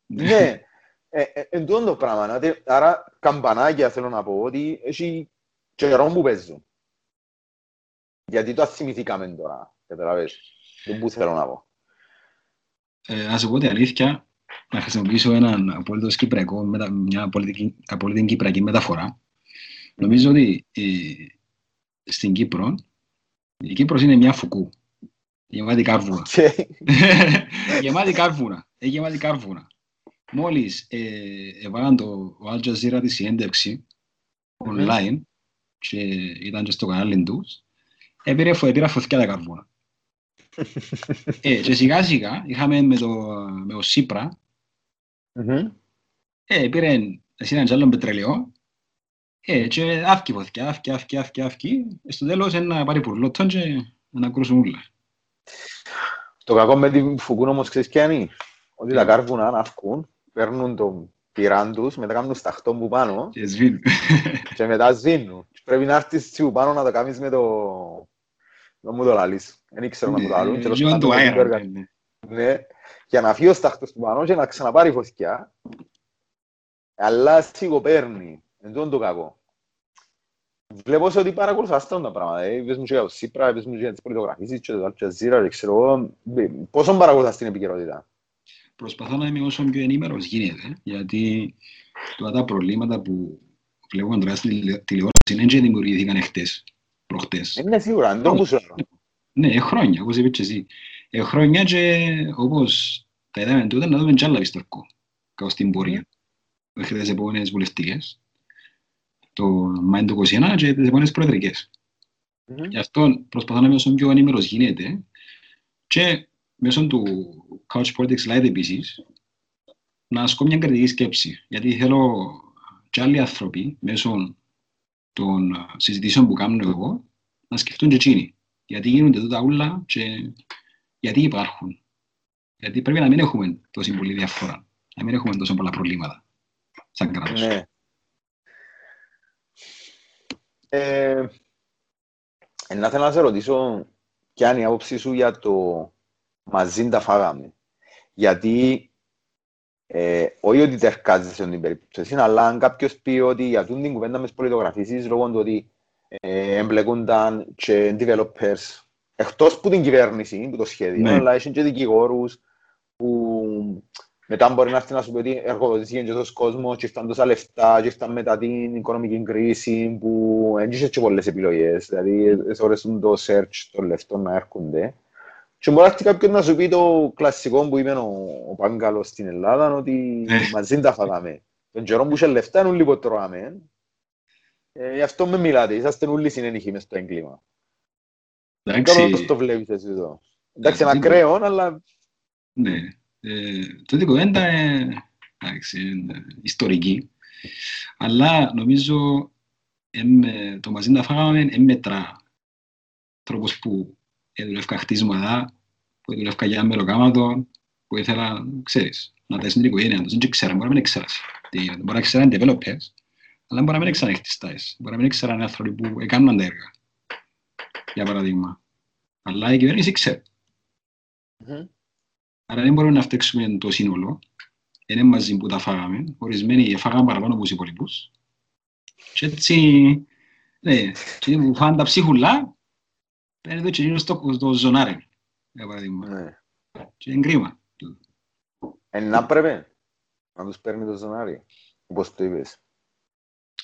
Ναι, ε, ε, εν τούτο το πράγμα. δηλαδή, Άρα, καμπανάκια θέλω να πω ότι έχει καιρό που παίζουν. Γιατί το αθυμηθήκαμε τώρα, καταλαβες. Δεν που θέλω να πω. Ε, να σου πω την αλήθεια, να χρησιμοποιήσω έναν απόλυτος κυπριακό, μετα, μια πολιτική, απόλυτη κυπριακή μεταφορά. Νομίζω ότι ε, στην Κύπρο Η Κύπρος είναι μια φουκού. Γεμάτη κάρβουνα. Και γεμάτη κάρβουνα. Ε, γεμάτη κάρβουνα. Μόλις ε, έβαλαν το ο Al Jazeera τη συνέντευξη online και ήταν και στο κανάλι τους, έπαιρε φω- έπειρα φωτιά τα καρβούνα. ε, και σιγά σιγά είχαμε με το, με το Σύπρα, Μμμ. ε, πήρε εσύ έναν άλλο πετρελαιό, ε, και άφκει φωτιά, άφκει, άφκει, άφκει, άφκει, ε, στο τέλος ένα πάρει πουρλότον και να κρούσουν όλα. Το κακό με την φουκούν όμως ξέρεις ποια είναι; Ότι τα Ναι. κάρβουνα αν αυκούν, παίρνουν τον πυράν τους, μετά κάνουν σταχτό που πάνω Και σβήνουν. και μετά σβήνουν. Και Πρέπει να έρθεις εσύ που πάνω να το κάνεις με το... Να μου το λαλείς. Δεν ήξερα να μου το λαλούν. Ε, τέλος λίγο πάντων, το δεν το αέρα. έργα- ναι. Ναι, για να φύγει ο στάχτος του πάνω και να ξαναπάρει φωτιά. Αλλά σιγοπαίρνει. Εν τούτο το κακό. Βλέπω σε ότι παρακολουθάς τα τα πράγματα. Ε, Πες μου και για το Σύπρα, πες μου και για τις πολιτογραφίσεις και το Al Jazeera, και ξέρω εγώ. Ε, Πόσο παρακολουθάς την επικαιρότητα; Προσπαθώ να είμαι όσο πιο ενήμερος γίνεται, γιατί τώρα τα προβλήματα που βλέπουμε τώρα στην τηλε- τηλεόραση είναι και δημιουργήθηκαν εχθές, προχτές. Είναι σίγουρα, δεν το που σου λέω. Ναι, ε, χρόνια, όπως είπες και εσύ. Ε, χρόνια και όπως τα είδαμε τότε να δούμε κι άλλα πιστορκό, κάπως στην πορεία. Μέχρι τις επόμενες βουλευτικές, το Μάιν το 21 και τις επόμενες προεδρικές. Μμμ. Γι' αυτό προσπαθώ να είμαι όσο πιο ενήμερος γίνεται και μέσω του Couch Politics Live επίσης να ασκώ μια κριτική σκέψη. Γιατί θέλω και άλλοι άνθρωποι μέσω των α, συζητήσεων που κάνω εγώ να σκεφτούν και εκείνοι. Γιατί γίνονται τούτα ούλα και γιατί υπάρχουν. Γιατί πρέπει να μην έχουμε τόση πολύ διαφορά. Να μην έχουμε τόσο πολλά προβλήματα σαν κράτος. Ναι. Ε, ε, να θέλω να σε ρωτήσω ποια είναι η άποψή σου για το μαζί τα φάγαμε. Γιατί ε, όχι ότι τερκάζεσαι σε την περίπτωση, αλλά αν κάποιος πει ότι για τούτη την κουβέντα μες τις πολιτογραφίσεις λόγω του ότι ε, εμπλεκούνταν και developers εκτός που την κυβέρνηση, που το σχέδιο, Ναι. αλλά έχει και δικηγόρους που μετά μπορεί να έρθει να σου πει ότι εργοδοτήθηκε και τόσο κόσμος και ήρθαν τόσα λεφτά και ήρθαν μετά την οικονομική κρίση που δεν είχες και πολλές επιλογές. Δηλαδή, ώρες το search των λεφτών να έρχονται. Και μπορεί να έρθει κάποιος να σου πει το κλασικό που είπε ο, ο Πάγκαλος στην Ελλάδα, ότι Ε. μαζί τα φάγαμε. Τον καιρό που είχε λεφτά είναι όλοι που τρώγαμε. Ε, γι' αυτό με μιλάτε, είσαστε όλοι συνένυχοι μες στο έγκλημα. Δεν ξέρω πώς Εντάξει, το βλέπεις εσύ εδώ. Εντάξει, είναι Ε, ακραίο, αλλά Ναι. Ε, τούτη κουβέντα ε, εντάξει, είναι ιστορική. Αλλά νομίζω εμ, ε, το μαζί να φάγαμε εν μετρά τρόπος που δουλεύκα χτίσματα, που δουλεύκα για μεροκάματο, που ήθελα, ξέρεις, να τα στην οικογένεια τους. Δεν ξέρω, μπορεί να μην ξέρας. Τι γίνεται. Μπορεί να ξέραν developers, αλλά μπορεί να μην ξέραν χτιστάες. Μπορεί να μην ξέραν άνθρωποι που έκαναν τα έργα. Για παράδειγμα. Αλλά η κυβέρνηση ξέρει. Μμμ. Άρα δεν μπορούμε να φταίξουμε το σύνολο. Είναι μαζί που τα φάγαμε. Ορισμένοι φάγαμε παραπάνω από τους υπόλοιπους. Και έτσι, ναι, και που φάνε τα ψίχουλα, παίρνει το κοινό στο, στο ζωνάρι, για παράδειγμα. ναι. Και είναι κρίμα. Ε, να πρέπει να τους παίρνει το ζωνάρι, όπως το είπες.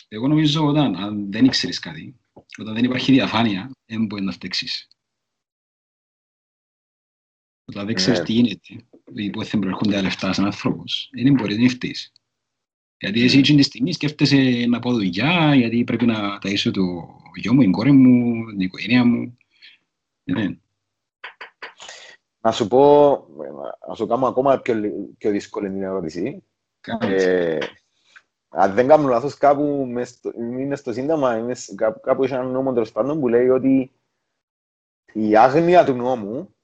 Εγώ νομίζω όταν αν δεν ήξερες κάτι, όταν δεν υπάρχει διαφάνεια, δεν μπορεί να φταίξεις. Όταν δεν ξέρεις Ναι. τι γίνεται, ή πού θα προέρχονται τα λεφτά σαν άνθρωπος, δεν μπορείς να φταίεις. Γιατί εσύ εκείνη τη στιγμή σκέφτεσαι να πάω δουλειά, γιατί πρέπει να ταΐσω το γιο μου, την κόρη μου, την οικογένεια μου. Ναι. Να σου πω, να σου κάνω ακόμα πιο, λι- πιο δύσκολη την ερώτηση. Κάνε. Ε, αν δεν κάνω λάθος, κάπου μες στο, είναι στο Σύνταγμα, είναι σ- κάπου, κάπου έχει ένα νόμο τέλος πάντων που λέει ότι η άγνοια του νόμου,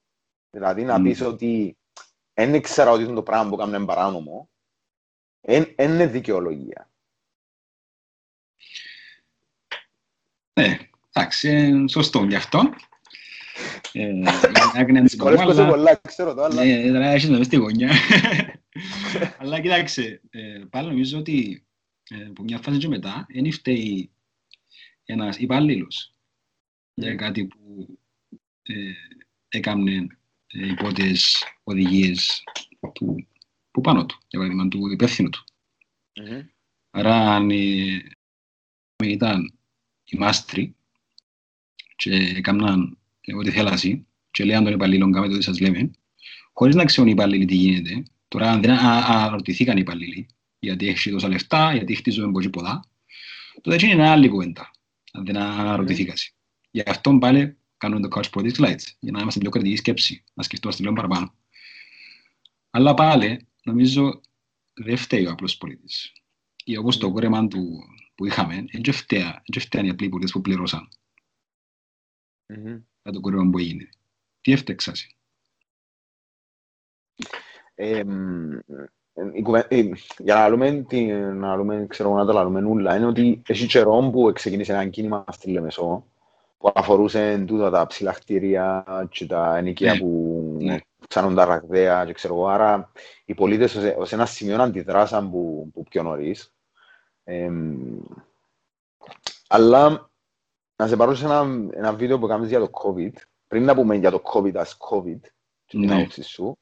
δηλαδή να Μμ. πεις ότι δεν ήξερα ότι είναι το πράγμα που έκανα είναι παράνομο, δεν είναι δικαιολογία. Ναι, εντάξει, ε, σωστό γι' αυτό. Ε, είναι άγνοια του νόμου, Δυσκολεύομαι αλλά- πολλά, ξέρω το, αλλά... Ναι, τώρα έχεις να μες στη γωνιά. Αλλά κοιτάξτε, ε, πάλι νομίζω ότι ε, από μια φάση και μετά δεν φταίει ένας υπάλληλος για κάτι που ε, έκανε ε, υπό τις οδηγίες του, που πάνω του, για παράδειγμα του υπεύθυνου του. Μμμ. Άρα αν ε, ήταν οι μάστροι και έκαναν ε, ό,τι θέλασαι και λέει αν τον υπαλλήλων κάνετε ό,τι σας λέμε, χωρίς να ξέρουν οι υπαλλήλοι τι γίνεται. Τώρα αν δεν αναρωτηθήκαν οι υπαλλήλοι, γιατί έχει τόσα λεφτά, γιατί χτίζουμε πολύ πολλά, τότε έτσι είναι άλλη κουβέντα, αν δεν αναρωτηθήκαν. Γι' αυτό πάλι κάνουμε το Couch Politics Lights, για να είμαστε πιο κριτική σκέψη, να σκεφτόμαστε λίγο παραπάνω. Αλλά πάλι, νομίζω, δεν φταίει ο απλός πολίτης. Ή όπως το κόρεμα του που είχαμε, δεν φταίει οι απλοί πολίτες που πληρώσαν. Για το κόρεμα που έγινε. Τι έφτεξασαι. Για να λέμε, να λέμε, ξέρω να τα λέμε νουλά, είναι ότι έχει καιρό που ξεκίνησε ένα κίνημα στη Λεμεσό, που αφορούσε τούτα τα ψηλά κτίρια και τα ενοικία που ψάνουν τα ραγδαία και ξέρω άρα οι πολίτες ως ένα σημείο αντιδράσαν που, που πιο νωρίς. αλλά να σε πάρω σε ένα, ένα βίντεο που κάνεις για το COVID, πριν να πούμε για το COVID as COVID, και την άποψη σου,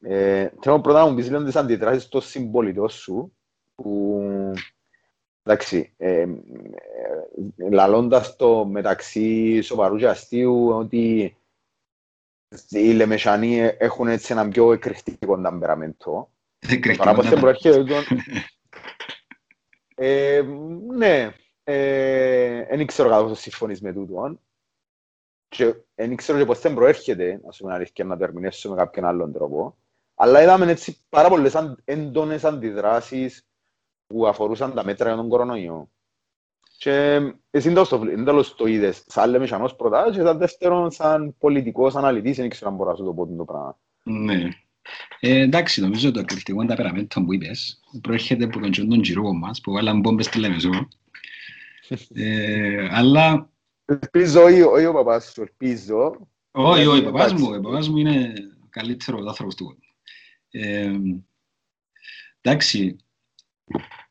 ε, θέλω πρώτα να μου πεις λίγο τις αντιδράσεις των συμπολιτών σου, που εντάξει, ε, ε, λαλώντας το μεταξύ σοβαρού και αστείου, ότι οι Λεμεσανοί έχουν έτσι ένα πιο εκρηκτικό ταμπεραμέντο. Παρά πως δεν προέρχεται τον... Ε, ναι, δεν ξέρω κατά πόσο συμφωνείς με τούτο. Και δεν ξέρω και πώς δεν προέρχεται, να σου πούμε αλήθεια, να το ερμηνεύσω με κάποιον άλλον τρόπο. Αλλά είδαμε έτσι πάρα πολλές έντονες αντιδράσεις που αφορούσαν τα μέτρα για τον κορονοϊό. Και εσύ τέλος το είδες σαν λέμε σαν ως προτάσεις και σαν δεύτερον σαν πολιτικός αναλυτής, δεν ξέρω αν μπορώ να σου το πω το πράγμα. Ναι. Ε, εντάξει, νομίζω το κριτικό ταπεραμέντο που είπες προέρχεται από τον τον γυρό μας που βάλαν μπόμπες στη Λεμεσό. Ε, αλλά... Ελπίζω, όχι ο παπάς σου, ελπίζω. Όχι, όχι, ο παπάς μου, ο παπάς μου είναι ο καλύτερος άνθρωπος του κόσμου. Ε, εντάξει,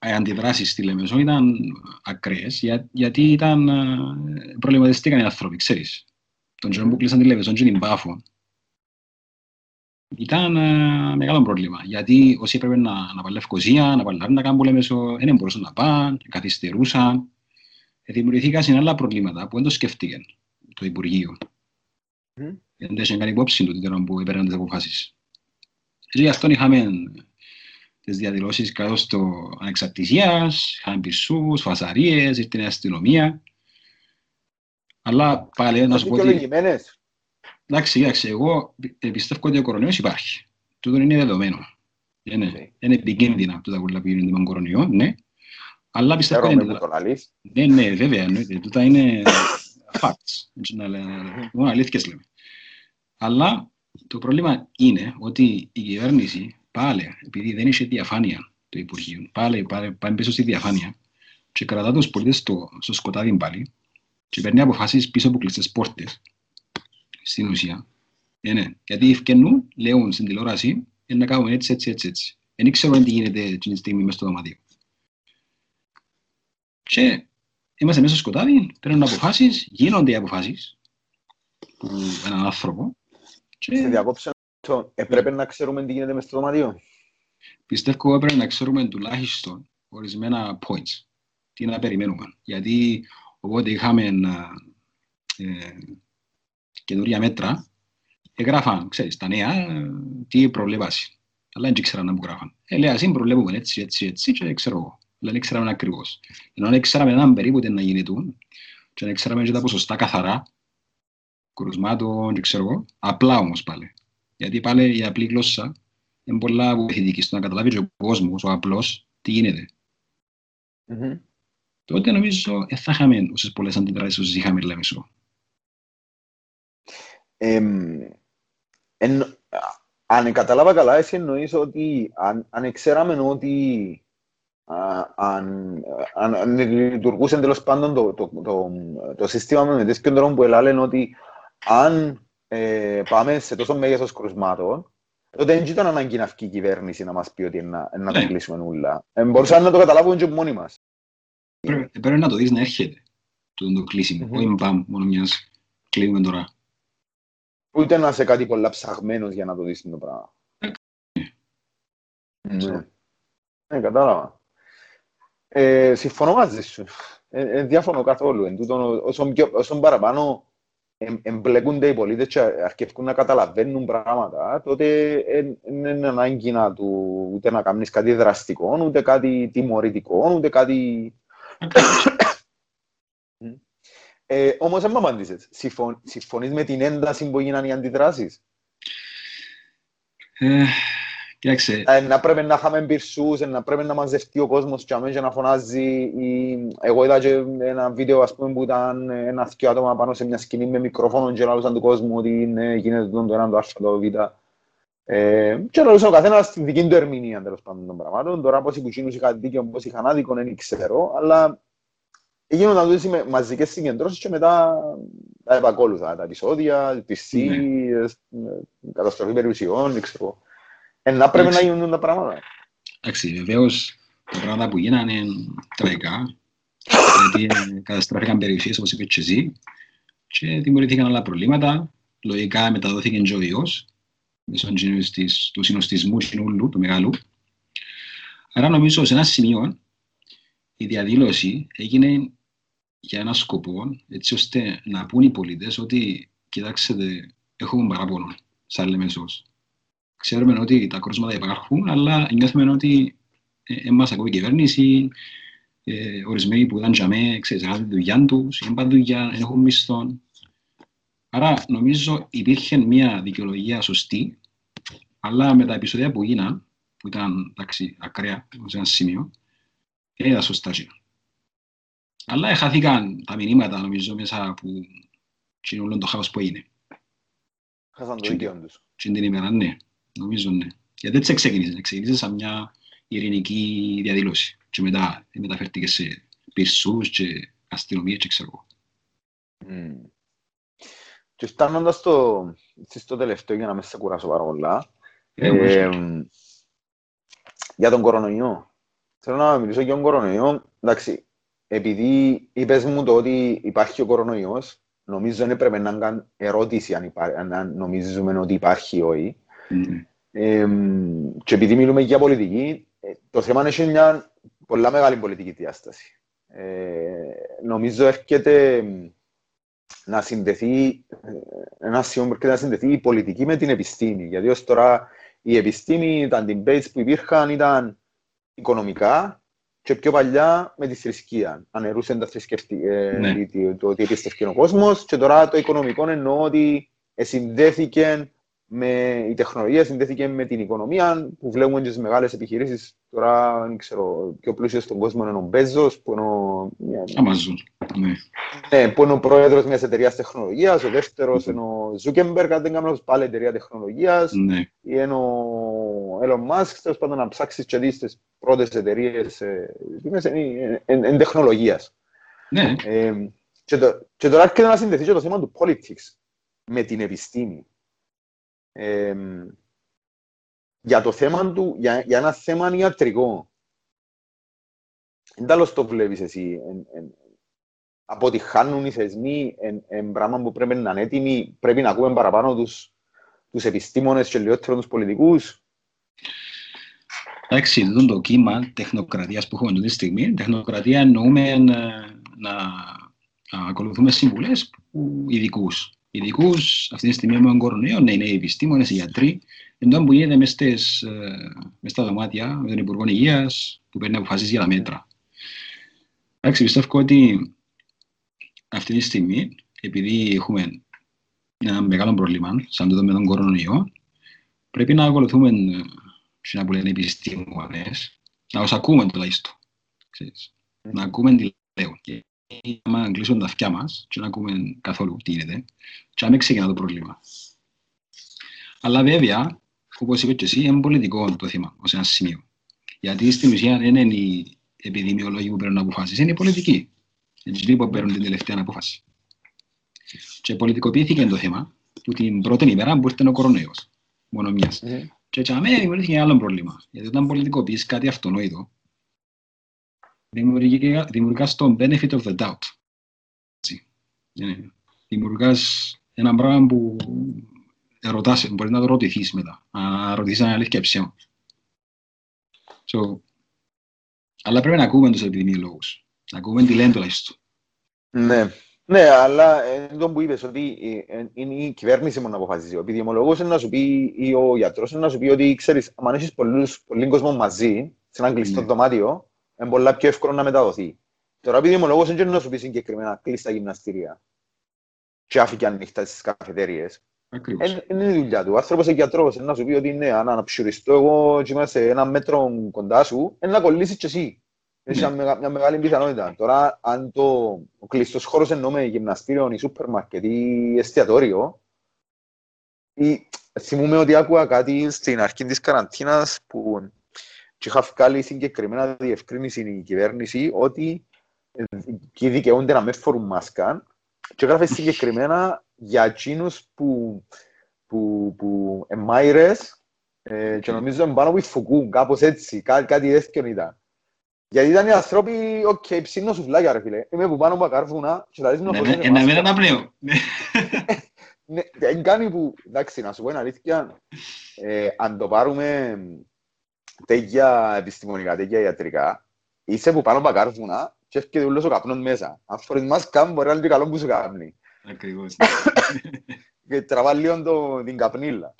οι αντιδράσεις στη Λεμεσό ήταν ακραίες, για, γιατί ήταν, ε, προβληματιστήκαν οι άνθρωποι, ξέρεις. Τον καιρό που κλείσαν τη Λεμεσό και την Πάφο, ήταν uh, μεγάλο πρόβλημα, γιατί όσοι έπρεπε να, να πάνε Λευκοσία, να πάνε να κάνουν Λεμεσό, δεν μπορούσαν να πάνε, καθυστερούσαν. Δημιουργηθήκαν άλλα προβλήματα που δεν το σκεφτήκαν το Υπουργείο. Mm. Δεν είχε κάνει υπόψη του τώρα που έπαιρναν τις αποφάσεις. Και γι' αυτό είχαμε τις διαδηλώσεις κάτω στο ανεξαρτησίας, είχαν πισούς, φασαρίες, ήρθε η αστυνομία. Αλλά πάλι να σου πω ότι... Εντάξει, εντάξει, εγώ πιστεύω ότι ο κορονοϊός υπάρχει. Τούτο είναι δεδομένο. Είναι, okay. είναι επικίνδυνα τούτα που γίνονται με κορονοϊό, ναι. Αλλά πιστεύω ότι είναι... Ναι, ναι, βέβαια, εννοείται. Τούτα είναι facts. Μόνο αλήθειες λέμε. Αλλά το πρόβλημα είναι ότι η κυβέρνηση πάλι, επειδή δεν είχε διαφάνεια το Υπουργείο, πάλι, πάλι πάμε πίσω στη διαφάνεια και κρατά τους πολίτες στο, στο σκοτάδι πάλι και παίρνει αποφάσεις πίσω από κλειστές πόρτες στην ουσία. Ε, ναι. Γιατί ευκαινούν, λέουν στην τηλεόραση, ε, να κάνουμε έτσι, έτσι, έτσι, έτσι. Δεν ξέρω τι γίνεται την στιγμή μέσα στο δωμάτιο. Και είμαστε μέσα στο σκοτάδι, παίρνουν αποφάσεις, γίνονται οι αποφάσεις που έναν άνθρωπο. Και... Σε διακόψε Έπρεπε να ξέρουμε τι γίνεται μες στο δωματίο. Πιστεύω έπρεπε να ξέρουμε τουλάχιστον ορισμένα points. Τι να περιμένουμε. Γιατί οπότε είχαμε ε, καινούργια μέτρα, έγραφαν, ξέρεις, τα νέα, τι προβλέπαση. Αλλά δεν ξέραν να μου γράφαν. Ε, λέει, ας προβλέπουμε έτσι, έτσι, έτσι και ξέρω εγώ. Αλλά δεν ξέραμε ακριβώς. Ενώ δεν ξέραμε έναν περίπου τι να γίνεται και δεν ξέραμε και τα ποσοστά καθαρά κρουσμάτων και ξέρω εγώ. Απλά όμως πάλι. Γιατί πάλι η απλή γλώσσα είναι πολλά βοηθητική στο να καταλάβει ο κόσμος, ο απλός, τι γίνεται. Mm-hmm. Τότε νομίζω δεν θα είχαμε όσες πολλές αντιδράσεις όσο είχαμε λέμε σου. αν κατάλαβα καλά, εσύ εννοείς ότι αν, αν ξέραμε ότι αν, αν, αν λειτουργούσε τέλος πάντων το, το, το, το, σύστημα με τέτοιο τρόπο που έλεγαν ότι αν ε, πάμε σε τόσο μέγεθος κρουσμάτων, τότε δεν ήταν ανάγκη να βγει η κυβέρνηση να μας πει ότι να, να το ναι. κλείσουμε όλα. Ε, μπορούσαν να το καταλάβουμε και μόνοι μας. Πρέπει, πρέπει να το δεις να έρχεται το, το κλείσιμο. Mm-hmm. Όχι μπαμ, μόνο μιας κλείνουμε τώρα. Ούτε να είσαι κάτι πολλά ψαγμένος για να το δεις το πράγμα. Ναι. Ναι, κατάλαβα. Ε, συμφωνώ μαζί σου. Ε, ε, διαφωνώ καθόλου. Εν τούτον, όσο, πιο, όσο παραπάνω εμπλέκονται οι πολίτες και αρκεύκουν να καταλαβαίνουν πράγματα, τότε δεν είναι ανάγκη να του ούτε να κάνεις κάτι δραστικό, ούτε κάτι τιμωρητικό, ούτε κάτι... ε, όμως δεν μου απαντήσεις. Συμφωνείς με την ένταση που έγιναν οι αντιδράσεις; Ε, Κοίταξε. Ε, να πρέπει να είχαμε πυρσούς, να πρέπει να μαζευτεί ο κόσμος και αμέσως να φωνάζει. Εγώ είδα και ένα βίντεο ας πούμε, που ήταν ένα δυο άτομα πάνω σε μια σκηνή με μικρόφωνο και λαλούσαν του κόσμου ότι ναι, γίνεται το ένα, το α, το β. Ε, και λαλούσαν ο καθένας στη δική του ερμηνεία τέλος πάντων των πραγμάτων. Τώρα πώς οι κουτσίνους είχαν δίκιο, πώς είχαν άδικο, δεν ξέρω, αλλά γίνονταν τούτες με μαζικές συγκεντρώσεις και μετά τα επακόλουθα, τα επεισόδια, τις ναι. καταστροφή περιουσιών, δεν ξέρω. Ε, να πρέπει να γίνουν τα πράγματα. Εντάξει, βεβαίως τα πράγματα που γίνανε είναι τραγικά, γιατί καταστράφηκαν περιουσίες, όπως είπε και εσύ, και δημιουργήθηκαν άλλα προβλήματα. Λογικά μεταδόθηκε και ο ιός, μέσω του συνοστισμού κοινούλου, του μεγάλου. Άρα νομίζω σε ένα σημείο η διαδήλωση έγινε για ένα σκοπό, έτσι ώστε να πούν οι πολίτες ότι κοιτάξτε, έχουμε παράπονο, σαν λέμε σως ξέρουμε ότι τα κρούσματα υπάρχουν, αλλά νιώθουμε ότι ε, μας ακούει η κυβέρνηση, ε, ορισμένοι που ήταν για μέ, ξέρεις, τη δουλειά τους, δεν πάνε δουλειά, δεν έχουν μισθό. Άρα νομίζω υπήρχε μια δικαιολογία σωστή, αλλά με τα επεισόδια που γίναν, που ήταν εντάξει, ακραία σε ένα σημείο, δεν ήταν σωστά. Αλλά χάθηκαν τα μηνύματα, νομίζω, μέσα από όλο το χάος που είναι. Χάσαν το δίκαιο τους. Και την ημέρα, ναι. Νομίζω ναι. Γιατί έτσι ξεκίνησε. Ξεκίνησε σαν μια ειρηνική διαδήλωση. Και μετά μεταφέρθηκε σε πυρσούς και αστυνομία και ξέρω. Mm. Και φτάνοντας στο, στο τελευταίο για να με σε κουράσω πάρα πολλά, ε, ε, για τον κορονοϊό. Θέλω να μιλήσω για τον κορονοϊό. Εντάξει, επειδή είπες μου το ότι υπάρχει ο κορονοϊός, νομίζω δεν έπρεπε να κάνω ερώτηση αν, υπά, αν νομίζουμε ότι υπάρχει ή όχι. Mm. Ε, και επειδή μιλούμε για πολιτική, ε, το θέμα είναι μια πολλά μεγάλη πολιτική διάσταση. Ε, νομίζω έρχεται να συνδεθεί, ένα σημείο έρχεται να συνδεθεί η πολιτική με την επιστήμη. Γιατί ως τώρα η επιστήμη, τα debates που υπήρχαν ήταν οικονομικά και πιο παλιά με τη θρησκεία. Αναιρούσαν τα θρησκευτικά, ναι. το ότι επίστευκε ο κόσμος και τώρα το οικονομικό εννοώ ότι συνδέθηκε με η τεχνολογία συνδέθηκε με την οικονομία που βλέπουμε τι μεγάλες επιχειρήσεις. Τώρα δεν ξέρω, πιο πλούσιο στον κόσμο είναι ο Bezos, που είναι ο. Amazon. Ναι. ναι, που είναι ο πρόεδρος μιας εταιρείας τεχνολογίας. Ο δεύτερος είναι ο Zuckerberg, αν δεν κάνω πάλι εταιρεία τεχνολογίας. Ναι. Ή είναι ο Elon Musk, τέλος πάντων να ψάξεις και δεις τις πρώτες εταιρείες εν τεχνολογίας. Ναι. Ε, και, το, και τώρα έρχεται να συνδεθεί και το θέμα του politics με την επιστήμη για το θέμα του, για, για ένα θέμα ιατρικό. Δεν το βλέπεις εσύ. Εν, εν, αποτυχάνουν οι θεσμοί, εν, εν πράγμα που πρέπει να είναι έτοιμοι, πρέπει να ακούμε παραπάνω τους, τους επιστήμονες και λιγότερο τους πολιτικούς. Εντάξει, αυτό το κύμα τεχνοκρατίας που έχουμε αυτή τη στιγμή, τεχνοκρατία εννοούμε να, να, να ακολουθούμε συμβουλές ειδικούς ειδικούς, αυτή τη στιγμή με τον κορονοϊό, ναι, είναι οι επιστήμονες, οι γιατροί, ενώ που γίνεται μέσα ε, στα δωμάτια με τον Υπουργό Υγείας που παίρνει αποφασίσει για τα μέτρα. Εντάξει, πιστεύω ότι αυτή τη στιγμή, επειδή έχουμε ένα μεγάλο πρόβλημα, σαν το με τον κορονοϊό, πρέπει να ακολουθούμε τι που λένε επιστήμονες, να τους ακούμε τουλάχιστον. Να ακούμε τι λέω άμα κλείσουμε τα αυτιά μας και να ακούμε καθόλου τι γίνεται και να μην ξεκινά το πρόβλημα. Αλλά βέβαια, όπως είπες και εσύ, είναι πολιτικό το θέμα ως ένα σημείο. Γιατί στην ουσία δεν είναι οι επιδημιολόγοι που παίρνουν αποφάσεις, είναι οι πολιτικοί. Έτσι που παίρνουν την τελευταία απόφαση. Και πολιτικοποιήθηκε το θέμα που την πρώτη ημέρα που ήρθε ο κορονοϊός. Μόνο μιας. Mm. Και έτσι αμέσως δημιουργήθηκε άλλο πρόβλημα. Γιατί όταν πολιτικοποιείς κάτι αυτονόητο, δημιουργάς το benefit of the doubt. Δημιουργάς ένα πράγμα που ρωτάς, μπορείς να το ρωτηθείς μετά, να ρωτήσεις αν αλήθεια ψέμα. So, αλλά πρέπει να ακούμε τους επιδημιολόγους, να ακούμε τι λένε τουλάχιστον. Ναι, Ναι, αλλά είναι το που είπες ότι ε, ε, είναι η κυβέρνηση μόνο να αποφασίσει. Ο επιδημολόγος είναι να σου πει ή ο γιατρός είναι να σου πει ότι ξέρεις, αν έχεις πολλούς, πολύ κόσμο μαζί, σε ένα κλειστό Ναι. δωμάτιο, είναι πολλά πιο εύκολο να μεταδοθεί. Τώρα ο επιδημολόγος είναι και να σου πει συγκεκριμένα κλειστά γυμναστήρια και άφηκε ανοιχτά στις καφετέριες. Ακριβώς. Ε, Είναι η δουλειά του. Ο άνθρωπος είναι γιατρός, είναι να σου πει ότι ναι, αν αναψουριστώ εγώ και είμαστε σε ένα μέτρο κοντά σου, είναι να κολλήσεις και εσύ. Έχει Ναι. μια, μεγα- μια μεγάλη πιθανότητα. Τώρα, αν το, ο κλειστός χώρος εννοούμε γυμναστήριο ή σούπερ μάρκετ ή εστιατόριο, ή, θυμούμαι ότι άκουγα κάτι στην αρχή της καραντίνας που και είχα βγάλει συγκεκριμένα διευκρίνηση η κυβέρνηση ότι ε, και δικαιούνται να μες φορούν μάσκα και έγραφε συγκεκριμένα για εκείνους που, που, που εμάιρες ε, και νομίζω είναι πάνω που φουκούν, κάπως έτσι, κά, κάτι τέτοιο ήταν. Γιατί ήταν οι άνθρωποι, οκ, ψήνω σουβλάκια ρε φίλε, είμαι που πάνω από κάρβουνα και θα λες να Ναι, φόρεσε ναι, Να μην μάσκα. αναπνέω. Ναι, δεν κάνει που, εντάξει, να σου πω την αλήθεια, ε, αν το πάρουμε τέτοια επιστημονικά, τέτοια ιατρικά, είσαι που πάνω από κάρβουνα και έρχεται όλος ο καπνός μέσα. Αν φορείς μάσκα, μπορεί να είναι και καλό που σου κάνει. Ακριβώς. Και τραβά λίγο το, την καπνίλα.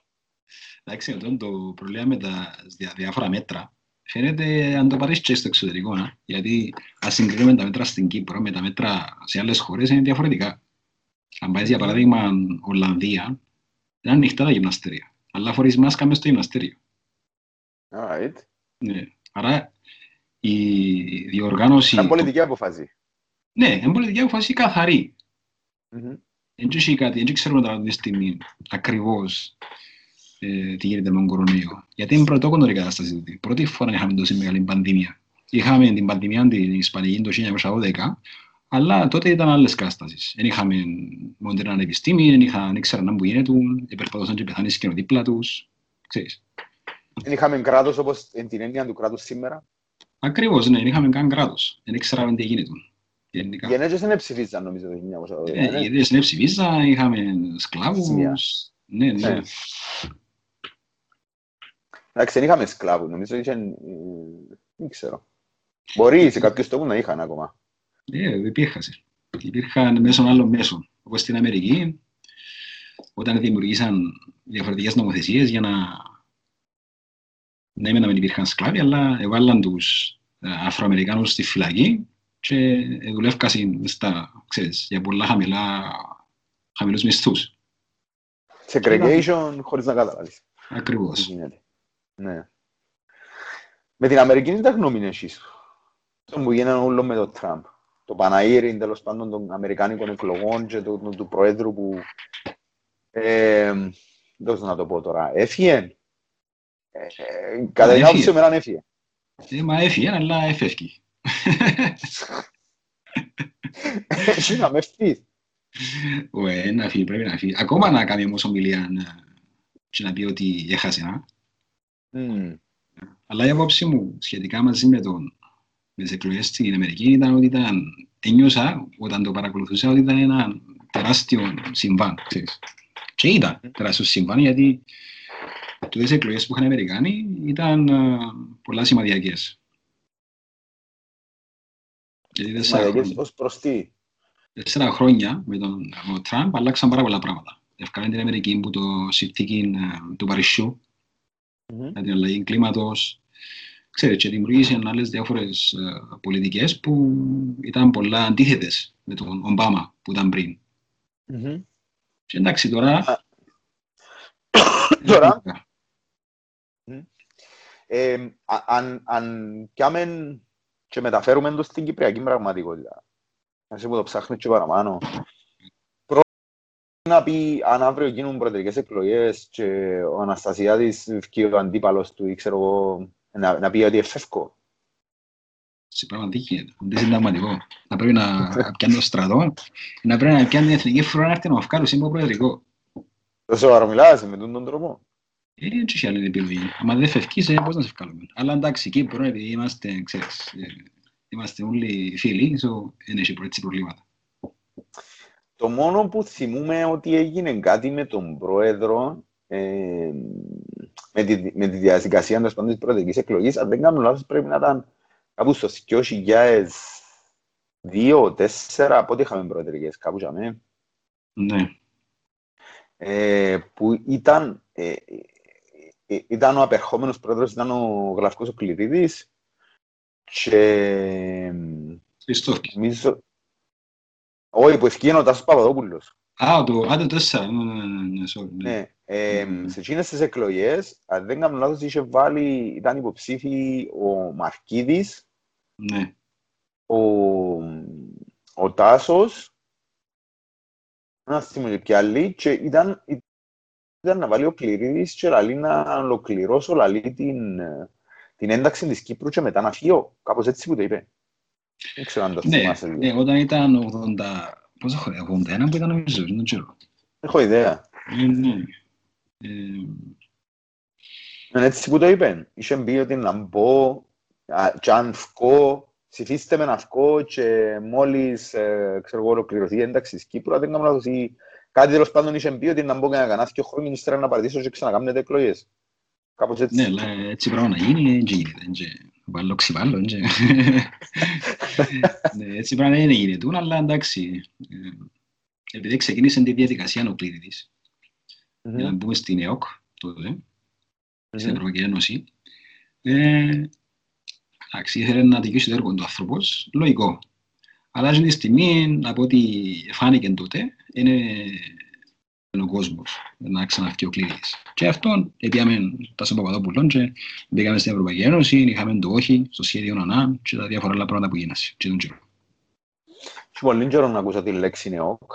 Εντάξει, αυτό το πρόβλημα με τα δια- διάφορα μέτρα φαίνεται αν το πάρεις και στο εξωτερικό, να. γιατί αν συγκρίνουμε τα μέτρα στην Κύπρο με τα μέτρα σε άλλες χώρες είναι διαφορετικά. Αν πάεις για παράδειγμα Ολλανδία, είναι ανοιχτά τα γυμναστήρια, αλλά φορείς μάσκα μέσα στο γυμναστήριο. Alright. Ναι. Άρα η διοργάνωση... Είναι πολιτική αποφάση. Ναι, είναι πολιτική αποφάση καθαρή. Μμμ. Δεν έχει κάτι, δεν ξέρουμε τώρα αυτή τη στιγμή ακριβώς ε, τι γίνεται με τον κορονοϊό. Γιατί είναι πρωτόκοντρο η κατάσταση τούτη. Πρώτη φορά είχαμε τόση μεγάλη πανδημία. Είχαμε την πανδημία την Ισπανική το 1912, αλλά τότε ήταν άλλες κατάστασεις. Δεν είχαμε μοντέρνα επιστήμη, δεν είχαν, δεν ήξεραν που γίνεται, περπατούσαν και πεθάνεις σκηνό δίπλα τους. Ξέρεις. Δεν είχαμε κράτος όπως εν την έννοια του κράτους σήμερα. Ακριβώς, ναι, δεν είχαμε καν κράτος. Δεν ήξεραμε τι γίνεται. Γενικά. Οι ενέργειες δεν ψηφίζαν νομίζω το 1912. Ε, ναι. γιατί στην ψηφίζα, είχαμε Σημεία. σκλάβους. Ναι, ναι. Ναι. Εντάξει, δεν είχαμε σκλάβους, νομίζω είχε... ε, Δεν ξέρω. Μπορεί σε κάποιους τόπους να είχαν ακόμα. Ε, υπήρχαν. Υπήρχαν μέσω άλλων μέσων. Όπως στην Αμερική, όταν δημιουργήσαν διαφορετικές νομοθεσίες για να... Ναι, μεν να μην υπήρχαν σκλάβοι, αλλά έβαλαν τους ε, Αφροαμερικάνους στη φυλακή και δουλεύκασαν στα, ξέρεις, για πολλά χαμηλά, χαμηλούς μισθούς. Segregation χωρίς να καταλάβεις. τι Ακριβώς. γίνεται. Ναι. Με την Αμερική δεν τα γνώμη είναι εσείς. Αυτό που γίνανε όλο με το Τραμπ. Το Παναήρι, τέλος πάντων, των Αμερικάνικων εκλογών και του, του, του Προέδρου που... Ε, δώστε να το πω τώρα. Έφυγε. Ε, ε, κατά την έφυγε. άποψη μου, έναν έφυγε. Ε, μα έφυγε, αλλά έφευκε. Εσύ να με φύγεις. Ουε, να φύγει, πρέπει να φύγει. Ακόμα να κάνει όμως ομιλία να, και να πει ότι έχασε, α. Μμμ. Αλλά η άποψη μου σχετικά μαζί με, τον, με τις εκλογές στην Αμερική ήταν ότι ήταν, ένιωσα όταν το παρακολουθούσα ότι ήταν ένα τεράστιο συμβάν, ξέρεις. Και ήταν τεράστιο συμβάν γιατί τούτες εκλογές που είχαν οι Αμερικάνοι ήταν α, πολλά σημαδιακές. Γιατί τέσσερα Μαλακές χρόνια, ως προς τι; τέσσερα χρόνια με τον, με τον Τραμπ αλλάξαν πάρα πολλά πράγματα. Ευκάλαν την Αμερική που το συνθήκη ε, του Παρισιού Μμμ. για την αλλαγή κλίματος. Ξέρετε, και δημιουργήσε άλλες διάφορες ε, πολιτικές που ήταν πολλά αντίθετες με τον Ομπάμα που ήταν πριν. Μμμ. Και εντάξει, τώρα... Τώρα; Ε, α- αν, αν πιάμε και μεταφέρουμε το στην κυπριακή πραγματικότητα, εσύ που το ψάχνεις και παραπάνω, πρώτα να πει αν αύριο γίνουν προεδρικές εκλογές και ο Αναστασιάδης και ο αντίπαλος του ή ξέρω εγώ να, να πει ότι εφεύκω. Σε πράγμα τι γίνεται. Δεν είναι συνταγματικό. Να πρέπει να πιάνει το στρατό, να πρέπει να πιάνει την εθνική φρουρά να έρθει να μου βγάλει σύμπο προεδρικό. Τόσο σοβαρό μιλάς με τον τρόπο. Ε, δεν έχει άλλη επιλογή. Αν δεν φευκείς, ε, πώς να σε βγάλουμε. Αλλά εντάξει, Κύπρο, επειδή είμαστε, ξέρεις, ε, είμαστε όλοι φίλοι, so, δεν έχει έτσι προβλήματα. Το μόνο που θυμούμε ότι έγινε κάτι με τον πρόεδρο ε, με, τη, με τη διαδικασία τέλος πάντων της προεδρικής εκλογής, αν δεν κάνω λάθος πρέπει να ήταν κάπου στο δύο, τέσσερα, πότε είχαμε προεδρικές, κάπου για μένα. Ναι. Ε, που ήταν, ε, ε, ήταν ο απερχόμενος πρόεδρος, ήταν ο Γλαυκός ο Κληρίδης και Χριστόφκης. νομίζω... Όχι, που ευκήγαινε ο Τάσος Παπαδόπουλος. Α, το, α, το τέσσερα. Ναι, ναι, ναι, ναι, sorry, ναι. Ναι, ε, Μμμ. σε εκείνες τις εκλογές, αν δεν κάνω λάθος, είχε βάλει, ήταν υποψήφοι ο Μαρκίδης, Ναι. ο, ο Τάσος, ένας θυμίζει και άλλοι, και ήταν, ήταν να βάλει ο Κληρίδης και λαλεί να ολοκληρώσω λαλεί την, ε, την ένταξη της Κύπρου και μετά να φύγω. Κάπως έτσι που το είπε. Δεν ξέρω αν το Ναι, θυμάσαι. ναι, όταν ήταν 80... Πόσα χρόνια, 81 που ήταν νομίζω, δεν ξέρω. Έχω ιδέα. Ε, ναι. Ε, Είναι έτσι που το είπε. Είχε πει ότι να μπω, α, και αν βγω, ψηφίστε με να βγω και μόλις, ε, ξέρω εγώ, ολοκληρωθεί η ένταξη της Κύπρου, αν δεν κάνω λάθος, ή κάτι τέλος πάντων είχε πει ότι να μπω και να κάνω δύο χρόνια, ύστερα να παρατήσω και ξανακάμνετε εκλογές. Κάπως έτσι. ναι, αλλά έτσι πράγμα να γίνει, δεν γίνεται. δεν γίνεται. Βάλω ξυπάλλω, δεν γίνεται. Ναι, έτσι πράγμα δεν γίνεται, αλλά εντάξει. ε, Επειδή ξεκίνησε τη διαδικασία ο Κλήρητης, Μμμ. για να μπούμε στην ΕΟΚ τότε, στην Μμμ. Ευρωπαϊκή Ένωση, ε, εντάξει, ήθελε να δικαιώσει το έργο του άνθρωπος, λογικό. Αλλά αυτή τη στιγμή, από ό,τι φάνηκε τότε, είναι ο κόσμος να ξαναρθεί ο κλήρης. Και αυτόν πήγαμε τα σε Παπαδόπουλον και μπήκαμε στην Ευρωπαϊκή Ένωση, είχαμε το όχι στο σχέδιο ΝΑΝΑ και τα διάφορα άλλα πράγματα που γίνανε. Και τον καιρό. Έχει πολύ καιρό να ακούσα τη λέξη νεόκ.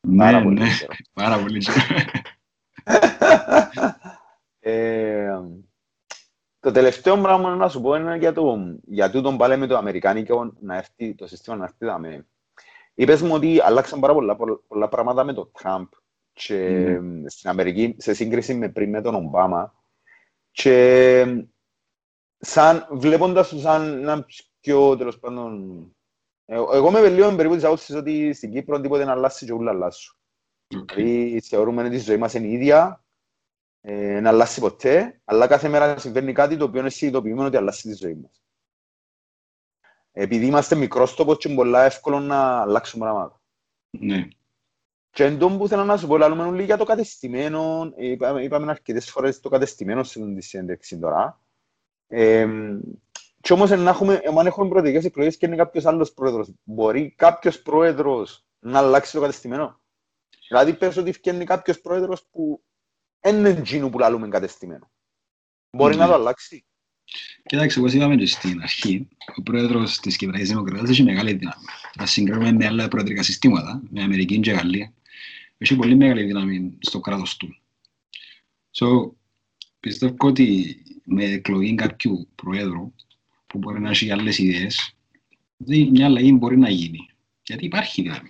Ναι, Πάρα πολύ ναι, καιρό. πάρα πολύ καιρό. Ε, το τελευταίο πράγμα να σου πω είναι για, το, για τούτον πάλι με το αμερικάνικο να έρθει, το σύστημα να έρθει δάμε. Είπες μου ότι αλλάξαν πάρα πολλά, πολλά πράγματα με τον Τραμπ και στην Αμερική σε σύγκριση με πριν με τον Ομπάμα και σαν, βλέποντας το σαν ένα πιο τέλος πάντων ε, εγώ είμαι λίγο περίπου της άποψης ότι στην Κύπρο τίποτε να αλλάσει και όλα αλλάσουν. Οκ. Δηλαδή θεωρούμε ότι η ζωή μας είναι η ίδια, ε, να αλλάσει ποτέ, αλλά κάθε μέρα συμβαίνει κάτι το οποίο είναι συνειδητοποιημένο ότι αλλάσει τη ζωή μας. Επειδή είμαστε μικρός τόπος και είναι πολλά εύκολο να αλλάξουμε πράγματα. Ναι. Και εν τω που θέλω να σου πω, λαλούμε όλοι για το κατεστημένο, ε, είπαμε, είπαμε αρκετές φορές το κατεστημένο σε αυτή τη συνέντευξη τώρα. Ε, και όμως να έχουμε, αν έχουμε προεδρικές εκλογές και είναι κάποιος άλλος πρόεδρος, μπορεί κάποιος πρόεδρος να αλλάξει το κατεστημένο; Δηλαδή πες ότι φτιάχνει κάποιος πρόεδρος που δεν είναι εκείνο που λαλούμε κατεστημένο. Μπορεί Ναι. να το αλλάξει; Κοιτάξτε, όπως είπαμε και στην αρχή, ο πρόεδρος της Κυπριακής Δημοκρατίας έχει μεγάλη δύναμη. Να συγκρίνουμε με άλλα προεδρικά συστήματα, με Αμερική και Γαλλία, έχει πολύ μεγάλη δύναμη στο κράτος του. So, πιστεύω ότι με εκλογή κάποιου προέδρου που μπορεί να έχει άλλες ιδέες, δηλαδή μια αλλαγή μπορεί να γίνει. Γιατί υπάρχει δύναμη.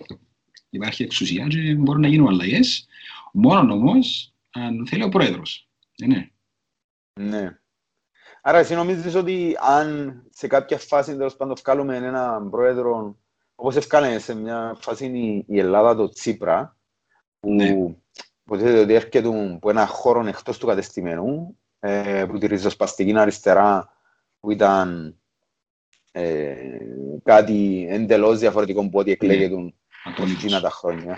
Υπάρχει εξουσία και μπορεί να γίνουν αλλαγές, μόνο όμως αν θέλει ο πρόεδρος. Δεν είναι. Ναι. Άρα εσύ νομίζεις ότι αν σε κάποια φάση τέλος πάντων βγάλουμε έναν πρόεδρο όπως ευκάλεμε σε μια φάση η- η Ελλάδα το Τσίπρα που Ναι. υποτίθεται ότι έρχεται από ένα χώρο εκτός του κατεστημένου ε, που τη ριζοσπαστική αριστερά που ήταν ε, κάτι εντελώς διαφορετικό από ό,τι εκλέγεται Ατόμικος. από εκείνα τα χρόνια.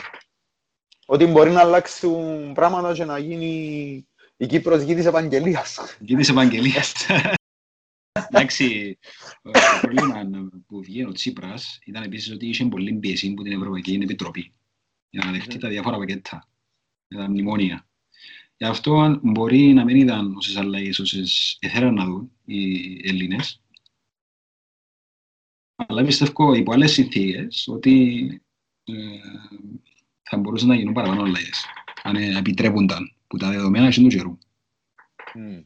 Ότι μπορεί να αλλάξουν πράγματα και να γίνει η Κύπρος γη της Ευαγγελίας. Και της Ευαγγελίας. Εντάξει, το πρόβλημα που βγαίνει ο Τσίπρας ήταν επίσης ότι είχε πολύ πίεση από την Ευρωπαϊκή Επιτροπή για να δεχτεί τα διάφορα πακέτα, για τα μνημόνια. Γι' αυτό μπορεί να μην είδαν όσες αλλαγές όσες ήθελαν να δουν οι Έλληνες, αλλά πιστεύω υπό άλλες συνθήκες ότι ε, θα μπορούσαν να γίνουν παραπάνω αλλαγές, αν ε, επιτρέπονταν που τα δεδομένα είναι του καιρού. Μμ.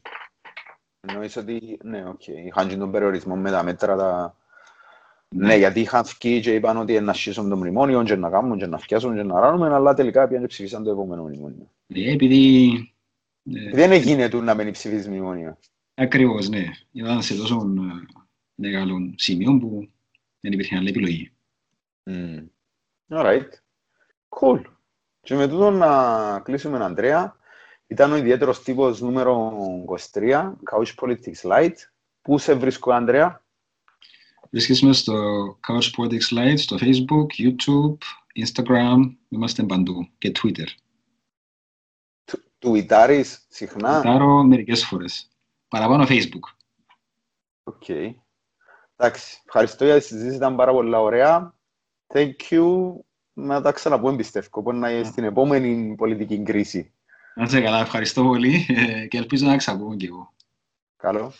Εννοείς ότι, ναι, οκ, είχαν και τον περιορισμό με τα μέτρα τα... Ναι, γιατί είχαν βγει και είπαν ότι να σχίσουν το μνημόνιο και να κάνουν και να φτιάσουν και να ράνουμε, αλλά τελικά πήγαν και ψηφίσαν το επόμενο μνημόνιο. Ναι, επειδή ε, Δεν γίνεται να μην ψηφίσεις μνημόνιο. Ακριβώς, ναι. Ήταν σε τόσο ε, μεγάλο σημείο που δεν υπήρχε άλλη επιλογή. Μμ. Alright. Cool. Και με τούτο να κλείσουμε, Αντρέα. Ήταν ο ιδιαίτερος τύπος νούμερο 23, Couch Politics Light. Πού σε βρίσκω, Αντρέα; Βρίσκεσαι στο Couch Politics Live, στο Facebook, YouTube, Instagram, είμαστε παντού και Twitter. Τουιτάρεις συχνά; Τάρω μερικές φορές. Παραπάνω Facebook. Οκ. Okay. Εντάξει, ευχαριστώ για τη συζήτηση, ήταν πάρα πολύ ωραία. Thank you. Να τα ξαναπούμε, πιστεύω, μπορεί να είναι στην επόμενη πολιτική κρίση. Να είσαι καλά, ευχαριστώ πολύ ε, και ελπίζω να ξαπούμε κι εγώ. Καλό.